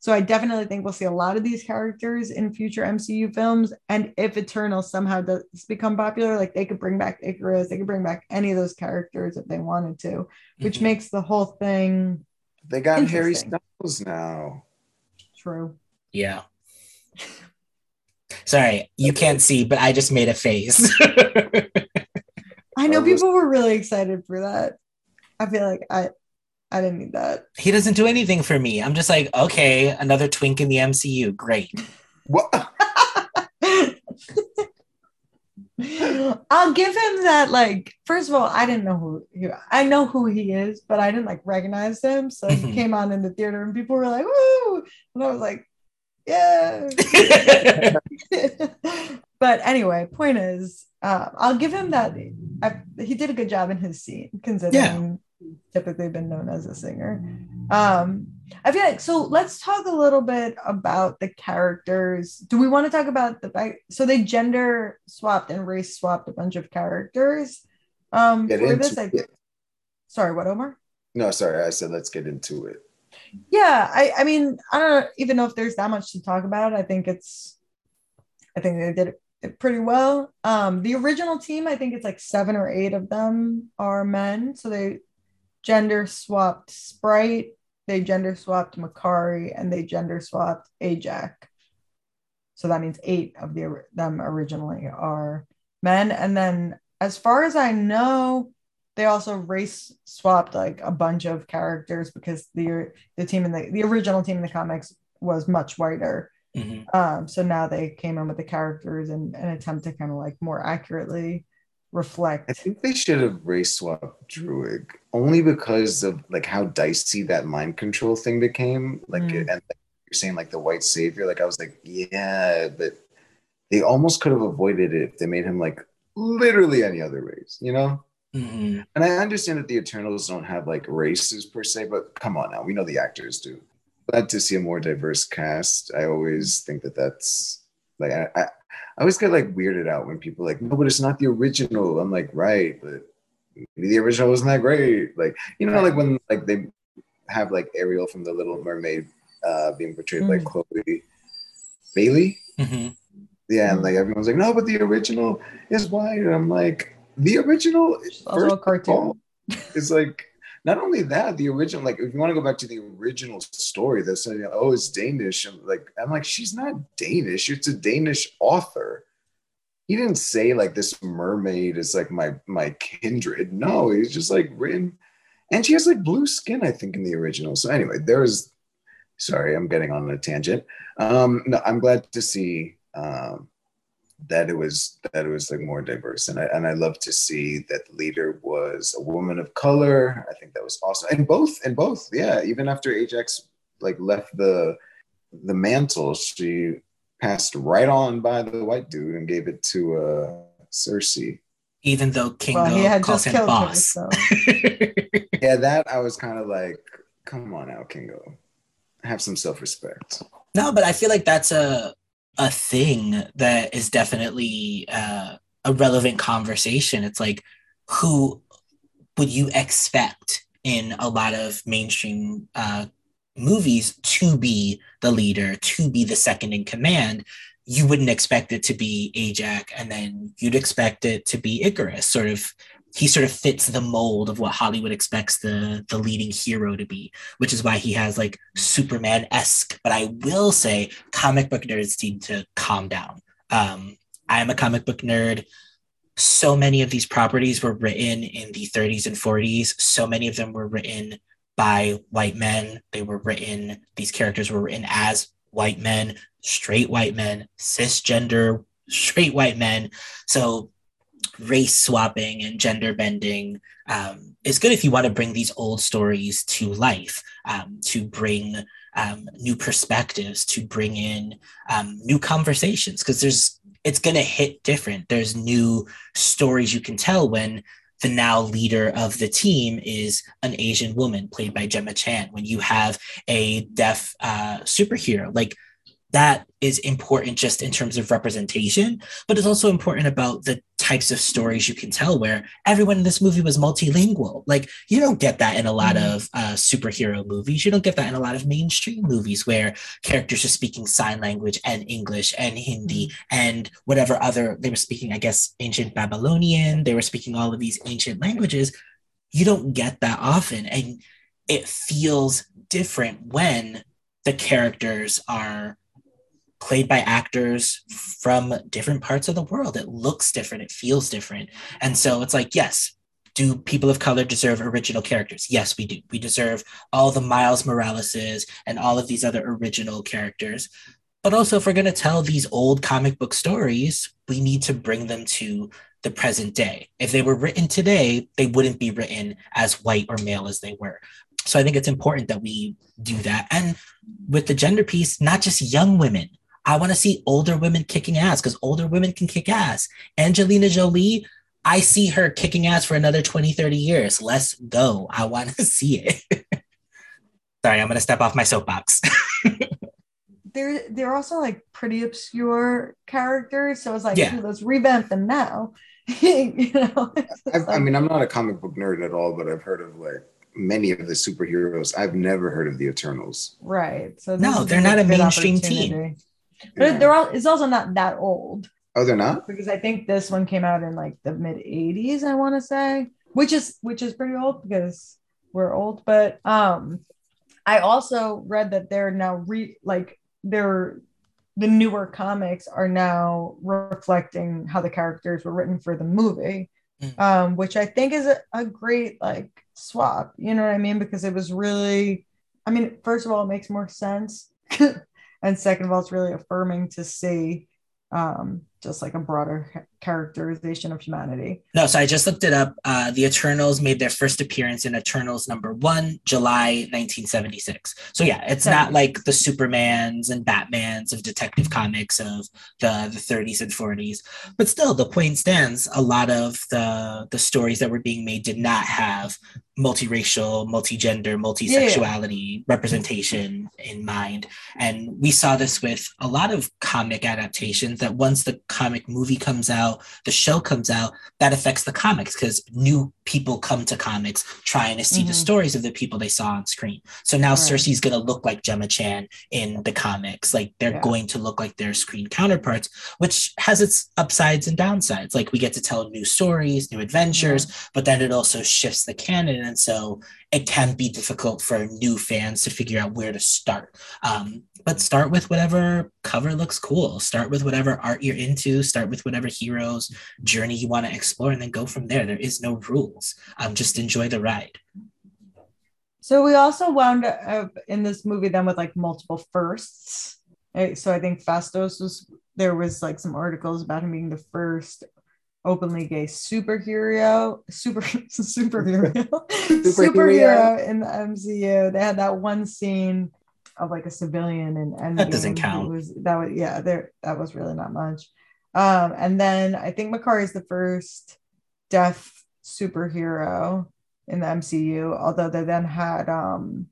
so i definitely think we'll see a lot of these characters in future mcu films and if eternals somehow does become popular like they could bring back Ikaris they could bring back any of those characters if they wanted to which Mhm. makes the whole thing They got Harry Interesting. Styles now. true Yeah. Sorry, you can't see, but I just made a face. *laughs* I know people were really excited for that. I feel like I I didn't need that. he doesn't do anything for me. I'm just like, okay, another twink in the MCU. Great. What? *laughs* I'll give him that. Like, first of all, I didn't know who he, I know who he is, but I didn't like recognize him. So he Mhm. came on in the theater, and people were like, "Woo!" and I was like, "Yeah." *laughs* but anyway, point is, uh, I'll give him that. I, he did a good job in his scene, considering he's typically been known as a singer. Um, I feel like so. Let's talk a little bit about the characters. Do we want to talk about the fact? So they gender swapped and race swapped a bunch of characters. Um, Get for into this, I, it. sorry, what Omar? No, sorry, I said let's get into it. Yeah, I, I mean, I don't even know if there's that much to talk about. I think it's, I think they did it pretty well. Um, the original team, I think it's like seven or eight of them are men. So they gender swapped Sprite, they gender swapped Makkari, and they gender swapped Ajak. So that means eight of the them originally are men. And then, as far as I know, they also race swapped like a bunch of characters because the the team in the the original team in the comics was much whiter. Mhm. Um, so now they came in with the characters and an attempt to kind of like more accurately reflect. I think they should have race swapped Druig only because of like how dicey that mind control thing became. Like, Mm. and like, you're saying like the white savior. Like, I was like, yeah, but they almost could have avoided it if they made him like literally any other race, you know? Mhm. And I understand that the Eternals don't have like races per se, but come on now, we know the actors do. Glad to see a more diverse cast. I always think that that's like I, I, I always get like weirded out when people are like, no, but it's not the original. I'm like, right, but maybe the original wasn't that great. Like you know, like when like they have like Ariel from The Little Mermaid uh, being portrayed by Mm. Chloe Bailey. Mhm. Yeah, and like everyone's like, no, but the original is white. And I'm like, the original It's also a first cartoon. is like not only that, the original, like if you want to go back to the original story, that's saying, oh, it's Danish. And like, I'm like, she's not Danish, it's a Danish author. He didn't say like this mermaid is like my my kindred. No, he's just like written, and she has like blue skin, I think, in the original. So anyway, there's sorry, I'm getting on a tangent. Um, no, I'm glad to see um that it was that it was like more diverse and I and I love to see that the leader was a woman of color. I think that was awesome. And both and both, yeah. Even after Ajak like left the the mantle, she passed right on by the white dude and gave it to uh Sersi. Even though Kingo Well, he had calls just him killed her, boss. so *laughs* Yeah, that I was kind of like, come on out, Kingo. have some self-respect. No, but I feel like that's a a thing that is definitely uh, a relevant conversation. It's like who would you expect in a lot of mainstream uh, movies to be the leader, to be the second in command? You wouldn't expect it to be Ajak, and then you'd expect it to be Ikaris, sort of he sort of fits the mold of what Hollywood expects the the leading hero to be, which is why he has like Superman esque. But I will say, comic book nerds need to calm down. Um, I am a comic book nerd. So many of these properties were written in the 30s and 40s. So many of them were written by white men. They were written; these characters were written as white men, straight white men, cisgender straight white men. So race swapping and gender bending um, is good if you want to bring these old stories to life, um, to bring um, new perspectives, to bring in um, new conversations, because there's it's going to hit different. There's new stories you can tell when the now leader of the team is an Asian woman played by Gemma Chan. When you have a deaf uh, superhero, like that is important just in terms of representation, but it's also important about the types of stories you can tell where everyone in this movie was multilingual. Like you don't get that in a lot mm-hmm. of uh, superhero movies. You don't get that in a lot of mainstream movies where characters are speaking sign language and English and Hindi mm-hmm. and whatever other they were speaking, I guess, ancient Babylonian. They were speaking all of these ancient languages. You don't get that often. And it feels different when the characters are played by actors from different parts of the world. It looks different, it feels different. And so it's like, yes, do people of color deserve original characters? Yes, we do. We deserve all the Miles Moraleses and all of these other original characters. But also, if we're going to tell these old comic book stories, we need to bring them to the present day. If they were written today, they wouldn't be written as white or male as they were. So I think it's important that we do that. And with the gender piece, not just young women, I want to see older women kicking ass because older women can kick ass. Angelina Jolie, I see her kicking ass for another 20, 30 years. Let's go. I want to *laughs* see it. *laughs* Sorry, I'm going to step off my soapbox. *laughs* they're they're also like pretty obscure characters, so it's like yeah. let's revamp them now. you know, like, I mean, I'm not a comic book nerd at all, but I've heard of like many of the superheroes. I've never heard of the Eternals. Right. So no, they're not a mainstream team. But yeah. they're all it's also not that old. Oh, they're not? Because I think this one came out in like the mid 80s, I want to say. Which is which is pretty old because we're old. But um I also read that they're now re like they're the newer comics are now reflecting how the characters were written for the movie. Mm. Um, which I think is a, a great like swap, you know what I mean? Because it was really I mean, first of all, it makes more sense *laughs* and second of all it's really affirming to see um, just like a broader characterization of humanity. No, so I just looked it up. Uh, the Eternals made their first appearance in Eternals number one, July 1976. So yeah, it's not like the Supermans and Batmans of Detective Comics of the, the 30s and 40s, but still the point stands. A lot of the the stories that were being made did not have multiracial, multigender, multisexuality yeah. representation in mind. And we saw this with a lot of comic adaptations that once the comic movie comes out, the show comes out, that affects the comics because new people come to comics trying to see mm-hmm. the stories of the people they saw on screen. So now right. Sersi's going to look like Gemma Chan in the comics. Like they're yeah. going to look like their screen counterparts, which has its upsides and downsides. Like we get to tell new stories, new adventures, yeah. but then it also shifts the canon. And so it can be difficult for new fans to figure out where to start. Um, but start with whatever cover looks cool. Start with whatever art you're into. Start with whatever hero's journey you want to explore, and then go from there. There is no rules. Um, just enjoy the ride. So we also wound up in this movie then with like multiple firsts. So I think Phastos was there was like some articles about him being the first openly gay superhero, super *laughs* *laughs* superhero, superhero in the MCU. They had that one scene of like a civilian and and that doesn't count. Was, that was yeah, there that was really not much. Um, and then I think Makkari is the first deaf superhero in the MCU, although they then had um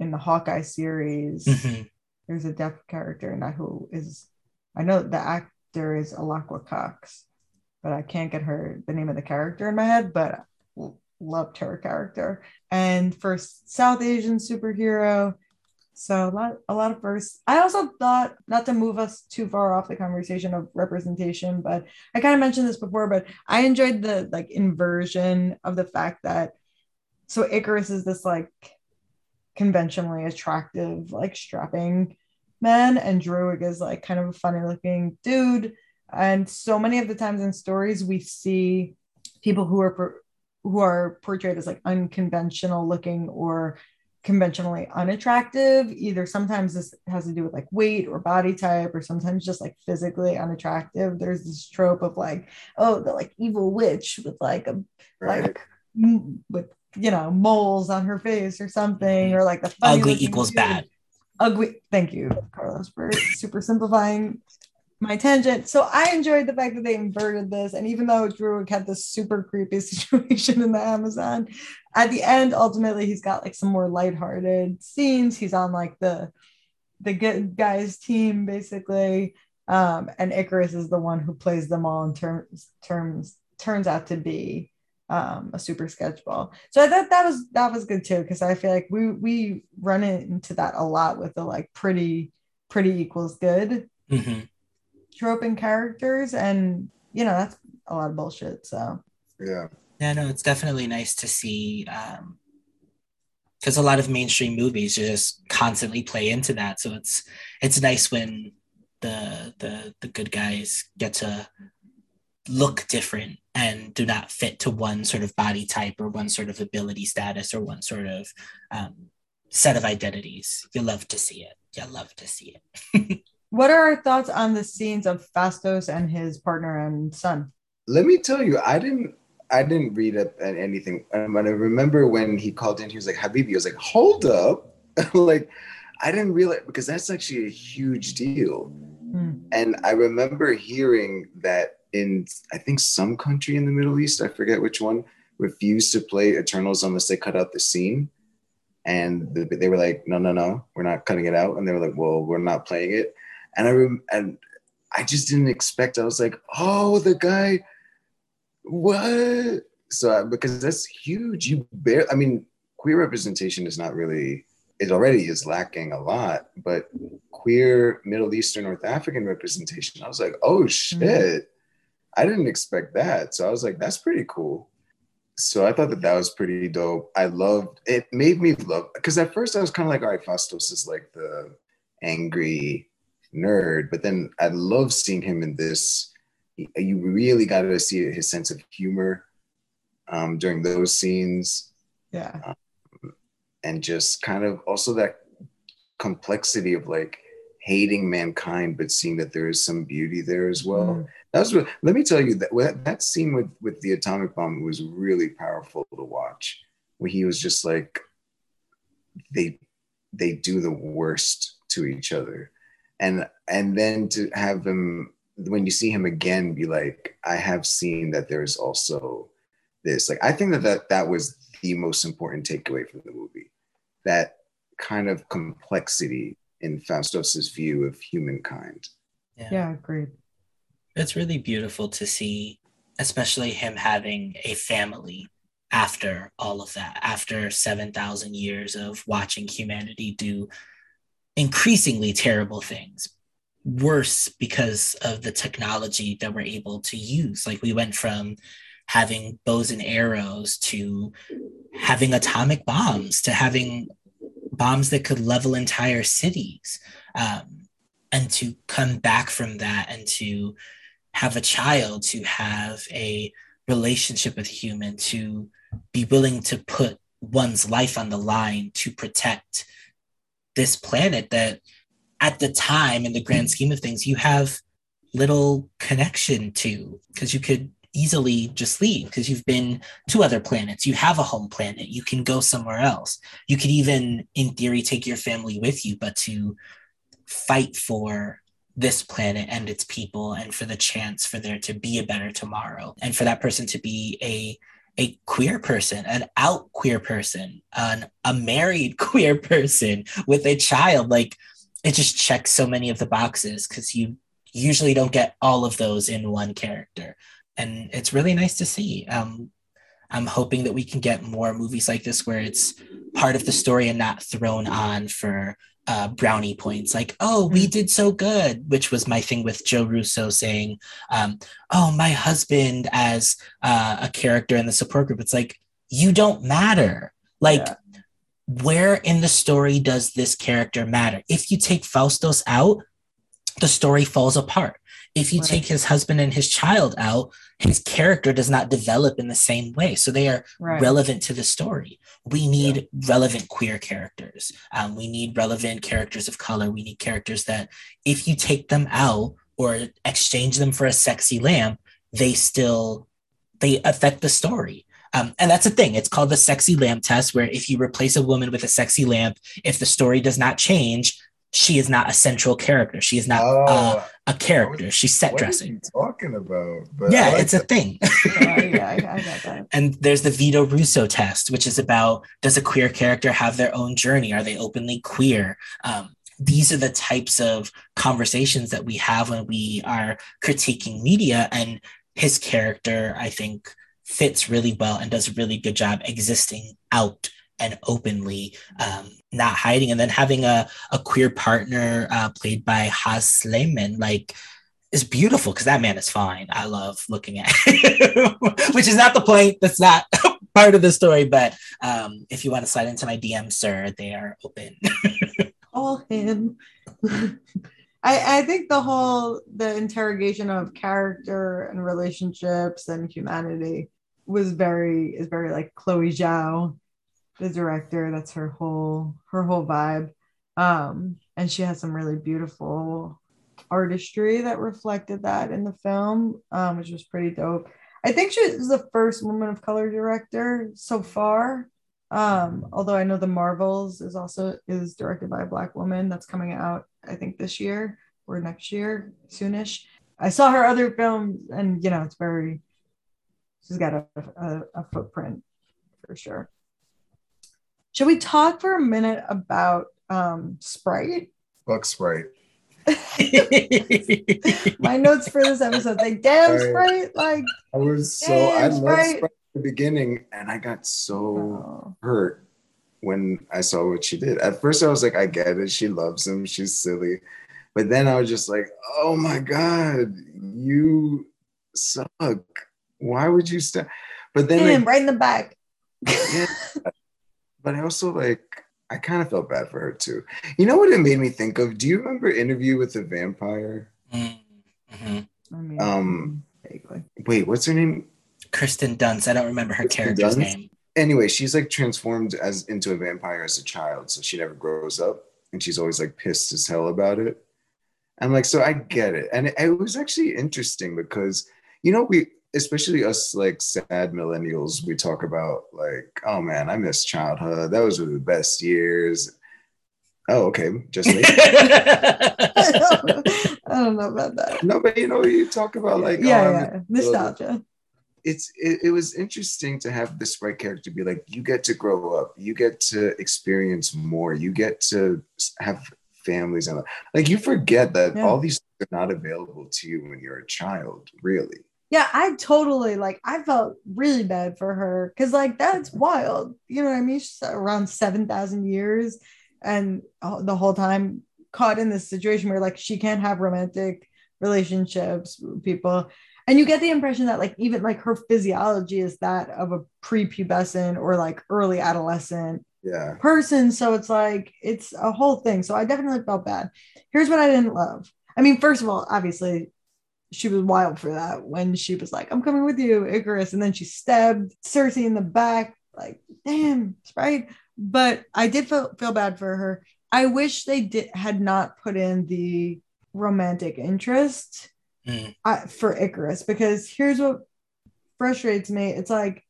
in the Hawkeye series. Mhm. There's a deaf character that who is, I know the actor is Alaqua Cox, but I can't get her the name of the character in my head. But loved her character. And first South Asian superhero, so a lot, a lot of firsts. I also thought not to move us too far off the conversation of representation, but I kind of mentioned this before, but I enjoyed the like inversion of the fact that so Ikaris is this like conventionally attractive, like strapping man, and Druig is like kind of a funny looking dude. And so many of the times in stories, we see people who are who are portrayed as like unconventional looking or conventionally unattractive. Either sometimes this has to do with like weight or body type, or sometimes just like physically unattractive. There's this trope of like, oh, the like evil witch with like a Right. like m- with you know moles on her face or something, or like the Ugly equals dude. bad. Ugly. Thank you, Carlos, for super simplifying my tangent. So I enjoyed the fact that they inverted this, and even though Druig had this super creepy *laughs* situation in the Amazon, at the end, ultimately, he's got like some more lighthearted scenes. He's on like the the good guys team basically, um, and Ikaris is the one who plays them all in terms terms turns out to be um, a super sketchball. So I thought that was that was good too because I feel like we we run into that a lot with the like pretty pretty equals good Mhm. Trope in characters, and you know that's a lot of bullshit. So Yeah. Yeah, no, it's definitely nice to see um because a lot of mainstream movies just constantly play into that. So it's it's nice when the the the good guys get to look different and do not fit to one sort of body type or one sort of ability status or one sort of um, set of identities. You love to see it. You love to see it. *laughs* what are our thoughts on the scenes of Phastos and his partner and son? Let me tell you, I didn't I didn't read up anything. Um, But I remember when he called in, he was like, Habibi, I was like, hold up. *laughs* like, I didn't realize because that's actually a huge deal. Hmm. And I remember hearing that in I think some country in the Middle East, I forget which one, refused to play Eternals unless they cut out the scene. And they were like, no, no, no, we're not cutting it out. And they were like, well, we're not playing it. And I rem- and I just didn't expect. I was like, oh, the guy, what? So I- because that's huge. You bear. I mean, queer representation is not really. It already is lacking a lot, but queer Middle Eastern, North African representation. I was like, oh mm-hmm. shit, I didn't expect that. So I was like, that's pretty cool. So I thought that that was pretty dope. I loved it. Made me love because at first I was kind of like, all right, Phastos is like the angry nerd, but then I love seeing him in this. You really got to see his sense of humor um, during those scenes Yeah. and just kind of also that complexity of like hating mankind but seeing that there is some beauty there as well Mm. that was let me tell you that that, that scene with with the atomic bomb was really powerful to watch where he was just like they they do the worst to each other and and then to have him when you see him again be like i have seen that there's also this like i think that that, that was the most important takeaway from the movie that kind of complexity in Phastos's view of humankind Yeah. Agreed. it's really beautiful to see, especially him having a family after all of that, after 7,000 years of watching humanity do increasingly terrible things. Worse because of the technology that we're able to use. Like we went from having bows and arrows to having atomic bombs to having bombs that could level entire cities. Um, and to come back from that and to have a child, to have a relationship with human, to be willing to put one's life on the line to protect this planet that at the time in the grand hmm. scheme of things you have little connection to because you could easily just leave because you've been to other planets. You have a home planet. You can go somewhere else. You could even in theory take your family with you but to fight for this planet and its people and for the chance for there to be a better tomorrow and for that person to be a a queer person, an out queer person, an, a married *laughs* queer person with a child. Like it just checks so many of the boxes because you usually don't get all of those in one character. And it's really nice to see. Um, I'm hoping that we can get more movies like this where it's part of the story and not thrown on for uh, brownie points. Like, oh, we mm. did so good, which was my thing with Joe Russo saying, um, oh, my husband as uh, a character in the support group. It's like, you don't matter. Like, yeah. where in the story does this character matter? If you take Phastos out, the story falls apart. If you right. take his husband and his child out, his character does not develop in the same way. So they are right. relevant to the story. We need yeah. relevant queer characters. Um, we need relevant characters of color. We need characters that, if you take them out or exchange them for a sexy lamp, they still they affect the story. Um, and that's a thing. It's called the sexy lamp test, where if you replace a woman with a sexy lamp, if the story does not change, she is not a central character. She is not uh, oh, uh, a character. She's set dressing. talking about? But yeah, like it's that. a thing. *laughs* yeah, I, I got that. And there's the Vito Russo test, which is about does a queer character have their own journey? Are they openly queer? Um, these are the types of conversations that we have when we are critiquing media. And his character, I think, fits really well and does a really good job existing out and openly, um, not hiding, and then having a, a queer partner uh, played by Haz Sleiman, like is beautiful because that man is fine. I love looking at him, *laughs* which is not the point. That's not *laughs* part of the story. But um, if you want to slide into my DM, sir, they are open. *laughs* Call him. I, I think the whole the interrogation of character and relationships and humanity was very is very like Chloe Zhao the director. That's her whole her whole vibe. Um, and she has some really beautiful artistry that reflected that in the film, um, which was pretty dope. I think she was the first woman of color director so far. Um, although I know the Marvels is also is directed by a black woman that's coming out, I think this year or next year, soonish. I saw her other films, and you know, it's very she's got a, a, a footprint for sure. Should we talk for a minute about um, Sprite? Fuck Sprite. *laughs* My notes for this episode, like, damn Sprite, like I was so I loved Sprite at the beginning, and I got so oh. hurt when I saw what she did. At first, I was like, I get it, she loves him, she's silly, but then I was just like, oh my god, you suck. Why would you stop? But then Damn, like, right in the back. yeah, *laughs* but I also like I kind of felt bad for her too. You know what it made me think of? Do you remember Interview with the Vampire? Mm-hmm. I mean, um, wait, what's her name? Kristen Dunst. I don't remember her Kirsten character's Dunst? name. Anyway, she's like transformed as into a vampire as a child, so she never grows up, and she's always like pissed as hell about it. I'm like, so I get it, and it, it was actually interesting because you know we especially us like sad millennials, we talk about like, oh man, I miss childhood. That was the best years. Oh, okay. Just me. *laughs* I, don't, know about that. No, but you know, you talk about like yeah, oh, yeah. nostalgia. It's it, it was interesting to have this right character be like, you get to grow up, you get to experience more, you get to have families and like you forget that yeah. all these are not available to you when you're a child, really yeah i totally like i felt really bad for her because like that's wild you know what i mean? She's around 7000 years and the whole time caught in this situation where like she can't have romantic relationships with people. And you get the impression that like even like her physiology is that of a prepubescent or like early adolescent yeah. person. So it's like it's a whole thing. So i definitely felt bad. Here's what i didn't love. I mean first of all obviously she was wild for that when she was like, I'm coming with you, Ikaris. And then she stabbed Sersi in the back. Like, damn, right. But I did feel, feel bad for her. I wish they did had not put in the romantic interest mm. uh, for Ikaris because here's what frustrates me. It's like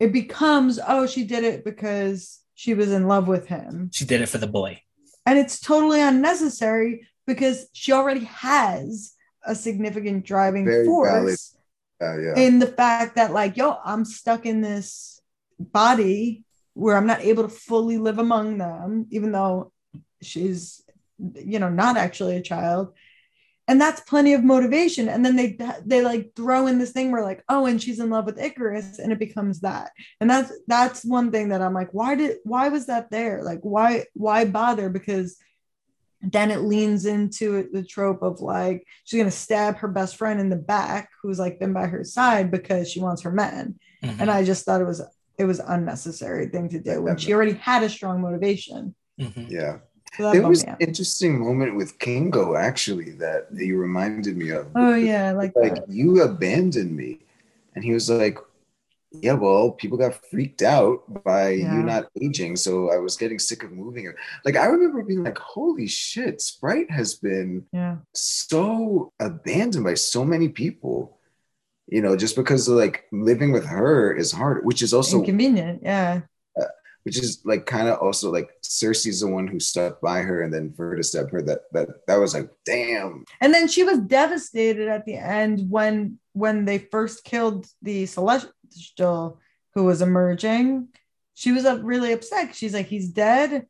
it becomes, oh, she did it because she was in love with him. She did it for the boy. And it's totally unnecessary because she already has a significant driving Very force. Valid. yeah. in the fact that like yo i'm stuck in this body where i'm not able to fully live among them even though she's you know not actually a child and that's plenty of motivation and then they they like throw in this thing where like oh and she's in love with Ikaris and it becomes that and that's that's one thing that i'm like why did why was that there like why why bother because then it leans into the trope of like she's gonna stab her best friend in the back who's like been by her side because she wants her man Mhm. and i just thought it was it was unnecessary thing to do when she already had a strong motivation Mhm. yeah. so that There was an interesting moment with Kingo actually that you reminded me of. oh yeah I like like that. you abandoned me and he was like yeah well people got freaked out by Yeah. you not aging so i was getting sick of moving. Like i remember being like holy shit sprite has been yeah. so abandoned by so many people. You know just because like living with her is hard which is also inconvenient yeah. Uh, which is like kind of also like Sersi's the one who stuck by her and then for her to stab her. That that that was like damn. And then she was devastated at the end when when they first killed the celestial who was emerging she was uh, really upset she's like he's dead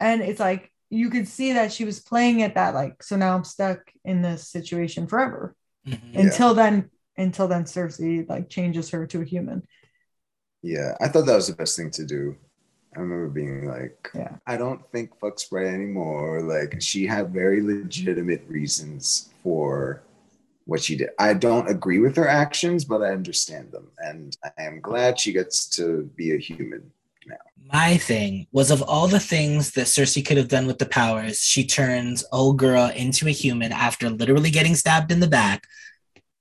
and it's like you could see that she was playing at that like so now i'm stuck in this situation forever Mhm. Yeah. until then until then Sersi like changes her to a human Yeah, I thought that was the best thing to do. I remember being like, Yeah. I don't think fuck Sprite anymore. Like she had very legitimate reasons for what she did. I don't agree with her actions, but I understand them. And I am glad she gets to be a human. Now. My thing was of all the things that Sersi could have done with the powers, she turns old girl into a human after literally getting stabbed in the back.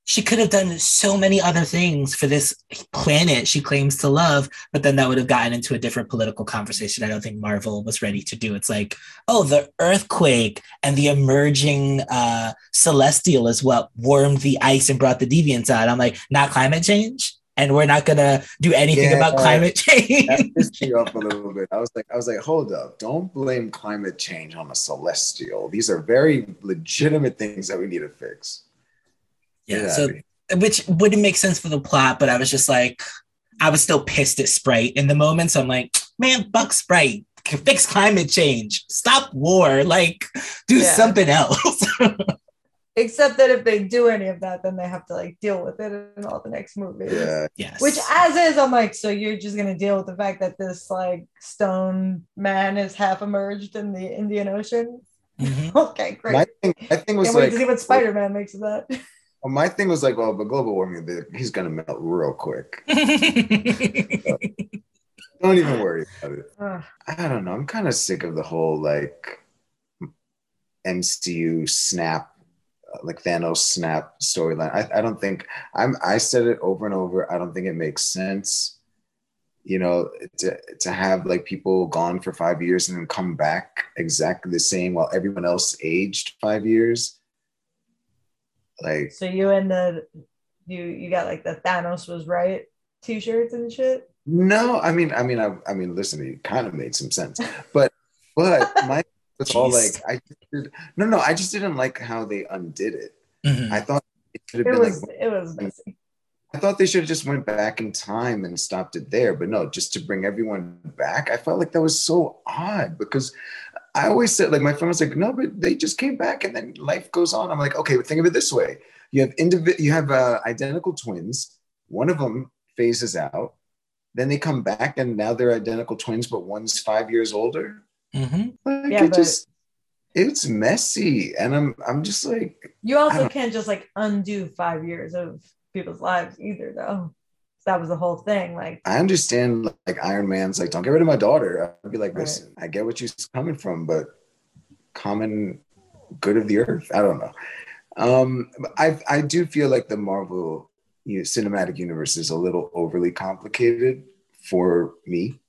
She could have done so many other things for this planet she claims to love, but then that would have gotten into a different political conversation. I don't think Marvel was ready to do. It's like, oh, the earthquake and the emerging uh, celestial is what warmed the ice and brought the deviants out. I'm like, not climate change, and we're not gonna do anything Yeah. about climate change. That pissed me off a little bit. I was like, I was like, hold up, don't blame climate change on a celestial. These are very legitimate things that we need to fix. Yeah, Get so outta which wouldn't make sense for the plot, but I was just like, I was still pissed at Sprite in the moment. So I'm like, man, fuck Sprite. Fix climate change. Stop war. Like, do Yeah. something else. *laughs* except that if they do any of that then they have to like deal with it in all the next movies yeah, yes. Which, as is, I'm like, so you're just gonna deal with the fact that this like stone man is half emerged in the Indian Ocean? Mhm. *laughs* Okay, great. my thing, my thing was Can't wait like, to see what Spider Man makes of that. Well, my thing was like, well, but global warming, he's gonna melt real quick. *laughs* Don't even worry about it. Ugh. I don't know. I'm kind of sick of the whole like MCU snap, uh, like Thanos snap storyline. I, I don't think I'm. I said it over and over. I don't think it makes sense. You know, to to have like people gone for five years and then come back exactly the same while everyone else aged five years. Like, so you and the you you got like the Thanos was right t-shirts and shit. no, I mean, I mean, I, I mean, listen, it kind of made some sense, but but *laughs* my was all like I did, no no I just didn't like how they undid it. Mhm. I thought it should have been was like it was messy. I thought they should have just went back in time and stopped it there, but no, just to bring everyone back. I felt like that was so odd because I always said like my friend was like, no, but they just came back and then life goes on. I'm like, okay, but think of it this way: you have indiv- you have uh, identical twins. One of them phases out, then they come back and now they're identical twins, but one's five years older. Mhm. Like Yeah, it but- just it's messy, and I'm I'm just like You also can't just like undo five years of people's lives either, though. That was the whole thing. Like, I understand like Iron Man's like, don't get rid of my daughter. I'd be like, Right. listen, I get what you're coming from, but common good of the earth. I don't know. Um, I I do feel like the Marvel you know, cinematic universe is a little overly complicated for me.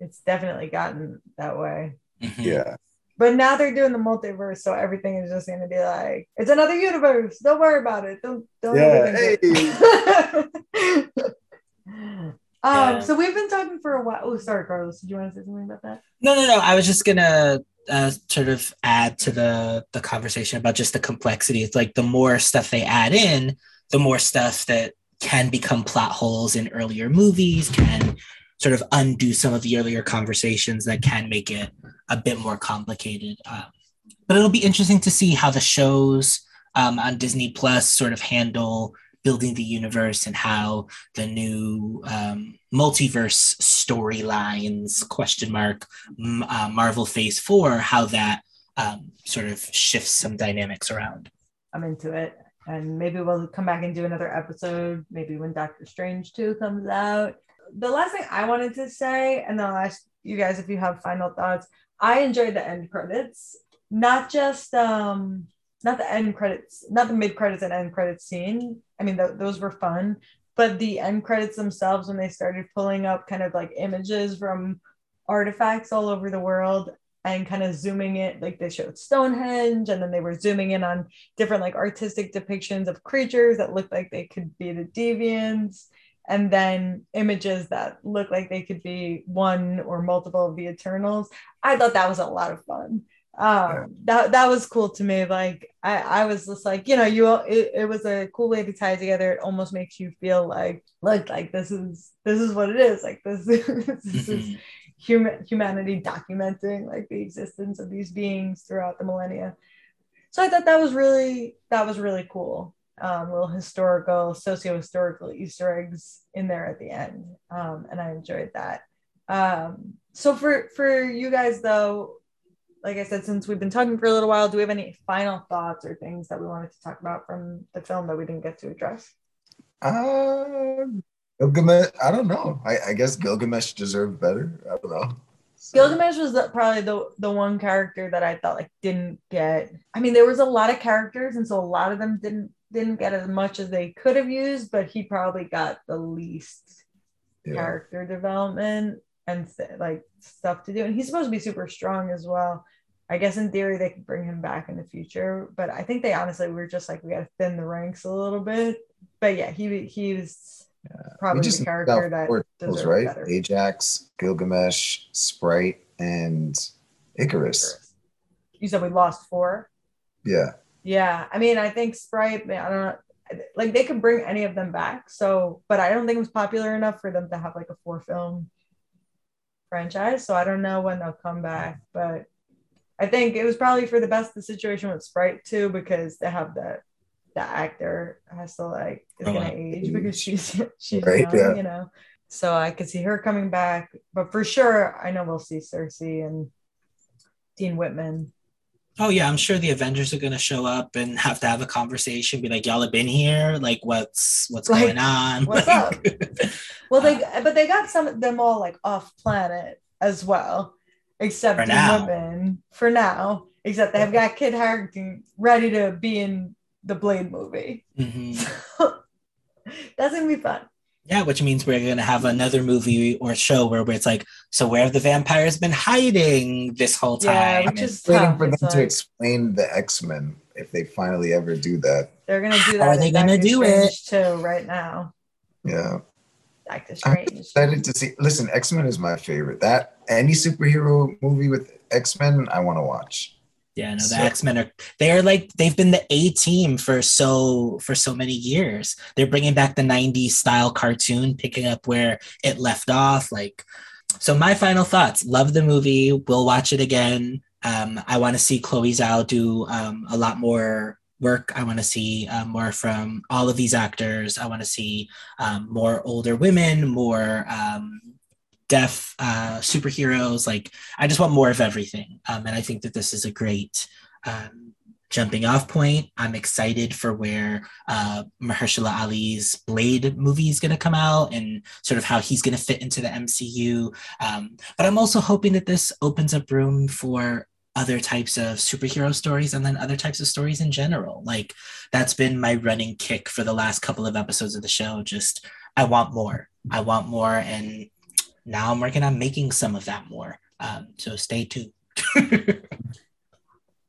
it's definitely gotten that way. Mhm. Yeah. But now they're doing the multiverse, so everything is just gonna be like, it's another universe. Don't worry about it. Don't don't Yeah, overthink it. *laughs* um, Yeah. so we've been talking for a while. Oh, sorry, Carlos. Did you want to say something about that? No, no, no. I was just gonna uh, sort of add to the the conversation about just the complexity. It's like the more stuff they add in, the more stuff that can become plot holes in earlier movies, can sort of undo some of the earlier conversations that can make it a bit more complicated. Uh, but it'll be interesting to see how the shows um, on Disney Plus sort of handle building the universe and how the new um, multiverse storylines question mark uh, Marvel Phase Four how that um, sort of shifts some dynamics around. I'm into it. And maybe we'll come back and do another episode, maybe when Doctor Strange 2 comes out. The last thing I wanted to say, and then I'll ask you guys if you have final thoughts. I enjoyed the end credits, not just um not the end credits, not the mid credits and end credits scene. I mean, th- those were fun, but the end credits themselves, when they started pulling up kind of like images from artifacts all over the world, and kind of zooming it like they showed stonehenge and then they were zooming in on different like artistic depictions of creatures that looked like they could be the deviants and then images that look like they could be one or multiple of the eternals i thought that was a lot of fun um that that was cool to me like i i was just like you know you it, it was a cool way to tie it together it almost makes you feel like like like this is this is what it is like this, *laughs* this is mm-hmm human humanity documenting like the existence of these beings throughout the millennia. So I thought that was really that was really cool. Um, little historical, socio-historical Easter eggs in there at the end, um, and I enjoyed that. Um, so for for you guys though, like I said, since we've been talking for a little while, do we have any final thoughts or things that we wanted to talk about from the film that we didn't get to address? Uh, Gilgamesh, I don't know. I, I guess Gilgamesh deserved better. I don't know. So. Gilgamesh was the, probably the the one character that I thought like didn't get. I mean, there was a lot of characters, and so a lot of them didn't didn't get as much as they could have used. But he probably got the least yeah. character development and like stuff to do. And he's supposed to be super strong as well. I guess in theory they could bring him back in the future, but I think they honestly were just like we got to thin the ranks a little bit. But yeah, he he was Probably just the character that deserves right? Better. Ajak, Gilgamesh, Sprite, and Ikaris. Ikaris. You said we lost four. Yeah. Yeah, I mean, I think Sprite. I don't know. Like they could bring any of them back. So, but I don't think it was popular enough for them to have like a four film franchise. So I don't know when they'll come back, but I think it was probably for the best the situation with Sprite too because they have that the actor has to like is gonna oh, age because she's *laughs* she's right, young, yeah. you know. So I could see her coming back, but for sure, I know we'll see Sersi and Dean Whitman. Oh yeah, I'm sure the Avengers are gonna show up and have to have a conversation. Be like, y'all have been here. Like, what's what's like, going on? What's like, up? well, they *laughs* but they got some of them all like off planet as well, except for Dean now. Whitman for now. Except they've got Kit Harington ready to be in the Blade movie. Mm-hmm. *laughs* that's gonna be fun. Yeah, which means we're gonna have another movie or show where, where it's like, so where have the vampires been hiding this whole time? Yeah, which is waiting for them like, to explain the X Men if they finally ever do that. They're gonna do that. Are they gonna do it too? Right now. Yeah. Doctor Strange. I'm excited to see. Listen, X Men is my favorite. That any superhero movie with X Men, I want to watch. Yeah, no, the so, X Men are they're like they've been the A team for so for so many years. They're bringing back the '90s style cartoon, picking up where it left off. Like, so my final thoughts: love the movie. We'll watch it again. Um, I want to see Chloe Zhao do um, a lot more work. I want to see uh, more from all of these actors. I want to see um, more older women, more um, deaf uh, superheroes. Like I just want more of everything, um, and I think that this is a great um, jumping off point. I'm excited for where uh, Mahershala Ali's Blade movie is going to come out and sort of how he's going to fit into the MCU. Um, but I'm also hoping that this opens up room for other types of superhero stories and then other types of stories in general. Like that's been my running kick for the last couple of episodes of the show. Just I want more. I want more and now I'm working on making some of that more. Um, so stay tuned. *laughs*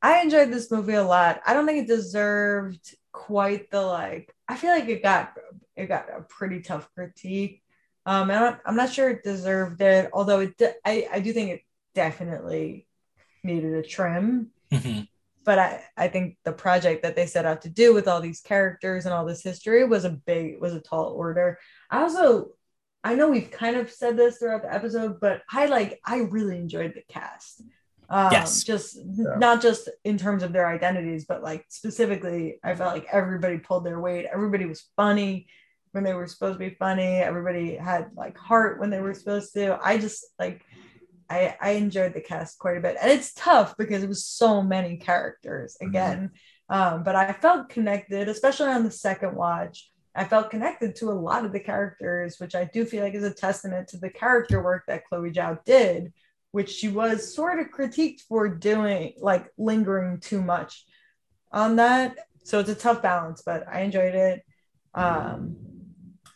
I enjoyed this movie a lot. I don't think it deserved quite the like. I feel like it got it got a pretty tough critique. Um, I'm, I'm not sure it deserved it, although it I I do think it definitely needed a trim. Mm-hmm. but I, I think the project that they set out to do with all these characters and all this history was a big was a tall order. I also I know we've kind of said this throughout the episode, but I like I really enjoyed the cast. Um, Yes. just Yeah. not just in terms of their identities, but like specifically, I felt like everybody pulled their weight. Everybody was funny when they were supposed to be funny. Everybody had like heart when they were supposed to. I just like I I enjoyed the cast quite a bit, and it's tough because it was so many characters again. Um, but I felt connected, especially on the second watch. I felt connected to a lot of the characters, which I do feel like is a testament to the character work that Chloe Zhao did, which she was sort of critiqued for doing, like lingering too much on that. So it's a tough balance, but I enjoyed it. Um,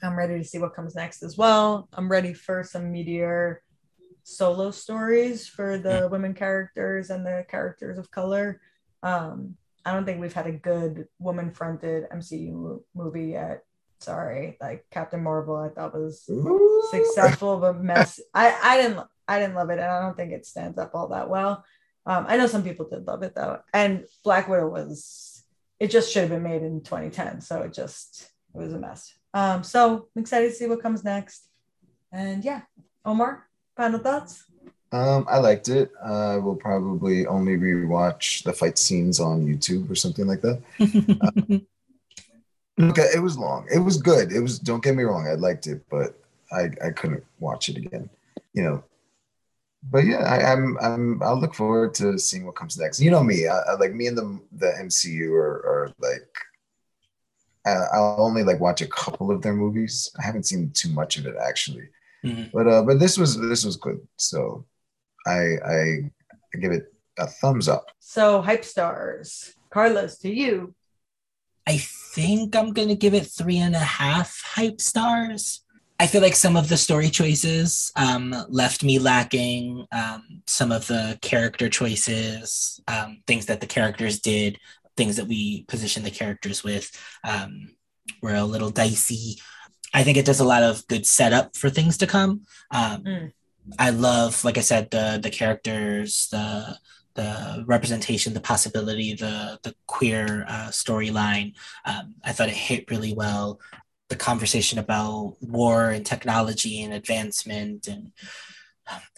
I'm ready to see what comes next as well. I'm ready for some Meteor solo stories for the women characters and the characters of color. Um, I don't think we've had a good woman fronted MCU mo- movie yet. Sorry, like Captain Marvel, I thought was Ooh. successful but mess. I I didn't I didn't love it, and I don't think it stands up all that well. Um, I know some people did love it though, and Black Widow was it just should have been made in 2010, so it just it was a mess. Um, so I'm excited to see what comes next, and yeah, Omar, final thoughts. Um, I liked it. I will probably only rewatch the fight scenes on YouTube or something like that. *laughs* Okay, it was long. It was good. It was. Don't get me wrong. I liked it, but I I couldn't watch it again. You know. But yeah, I, I'm I'm I'll look forward to seeing what comes next. You know me. I, I like me and the the MCU are are like. I- I'll only like watch a couple of their movies. I haven't seen too much of it actually, Mhm. but uh, but this was this was good. So, I I, I give it a thumbs up. So hype stars, Carlos, to you. I think I'm gonna give it three and a half hype stars. I feel like some of the story choices um, left me lacking. Um, some of the character choices, um, things that the characters did, things that we positioned the characters with, um, were a little dicey. I think it does a lot of good setup for things to come. Um, Mm. I love, like I said, the the characters, the the representation, the possibility, the the queer uh, storyline. Um, I thought it hit really well. The conversation about war and technology and advancement, and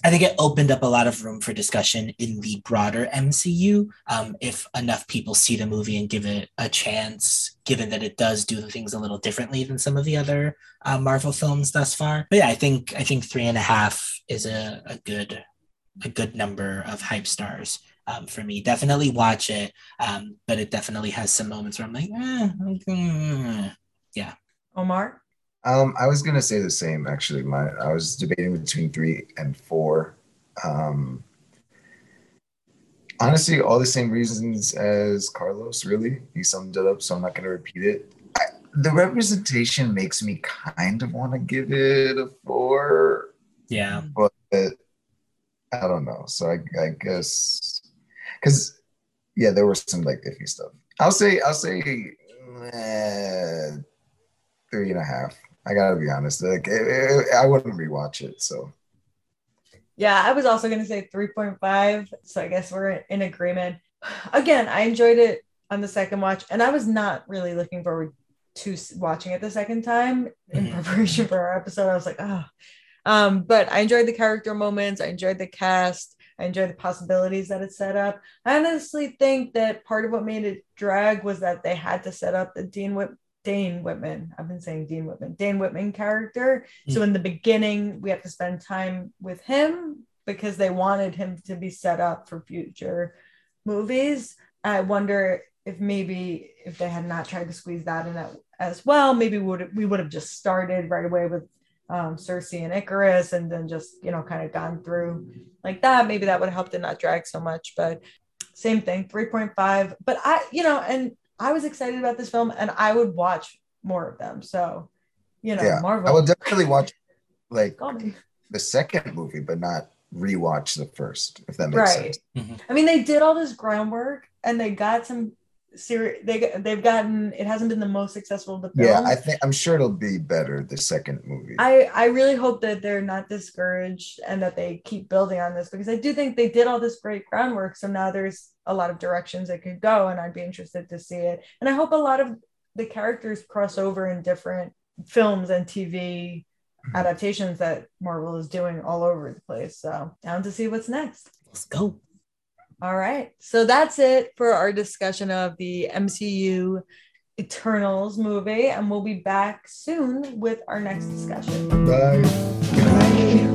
I think it opened up a lot of room for discussion in the broader MCU. Um, if enough people see the movie and give it a chance, given that it does do the things a little differently than some of the other uh, Marvel films thus far. But yeah, I think I think three and a half is a, a good a good number of hype stars um, for me. Definitely watch it, um, but it definitely has some moments where I'm like, eh, mm, Omar. Um, I was gonna say the same actually. My I was debating between three and four. Um, honestly, all the same reasons as Carlos. Really, he summed it up, so I'm not gonna repeat it. I, the representation makes me kind of want to give it a four, yeah, but I don't know. So I, I guess because yeah, there was some like iffy stuff. I'll say I'll say eh, three and a half. I gotta be honest. Like it, it- I wouldn't rewatch it. So Yeah, I was also to say 3.5. So I guess we're in agreement. Again, I enjoyed it on the second watch, and I was not really looking forward to watching it the second time in Mhm. preparation for our episode. I was like, oh. Um, but I enjoyed the character moments. I enjoyed the cast. I enjoyed the possibilities that it set up. I honestly think that part of what made it drag was that they had to set up the Dean Whit- Dane Whitman. I've been saying Dean Whitman, Dane Whitman character. So in the beginning, we have to spend time with him because they wanted him to be set up for future movies. I wonder if maybe if they had not tried to squeeze that in as well, maybe we would we would have just started right away with um, Sersi and Ikaris, and then just you know kind of gone through like that. Maybe that would have helped it not drag so much. But same thing, three point five. But I, you know, and I was excited about this film, and I would watch more of them. So, you know, yeah, Marvel. I will definitely watch like the second movie, but not rewatch the first. If that makes Right. sense. Mm-hmm. I mean, they did all this groundwork and they got some series they they've gotten it hasn't been the most successful of the films. Yeah, I think I'm sure it'll be better the second movie. I I really hope that they're not discouraged and that they keep building on this because I do think they did all this great groundwork. So now there's a lot of directions it could go, and I'd be interested to see it. And I hope a lot of the characters cross over in different films and TV Mhm. adaptations that Marvel is doing all over the place. So down to see what's next. Let's go. All right. So that's it for our discussion of the MCU Eternals movie. And we'll be back soon with our next discussion. Bye. Bye.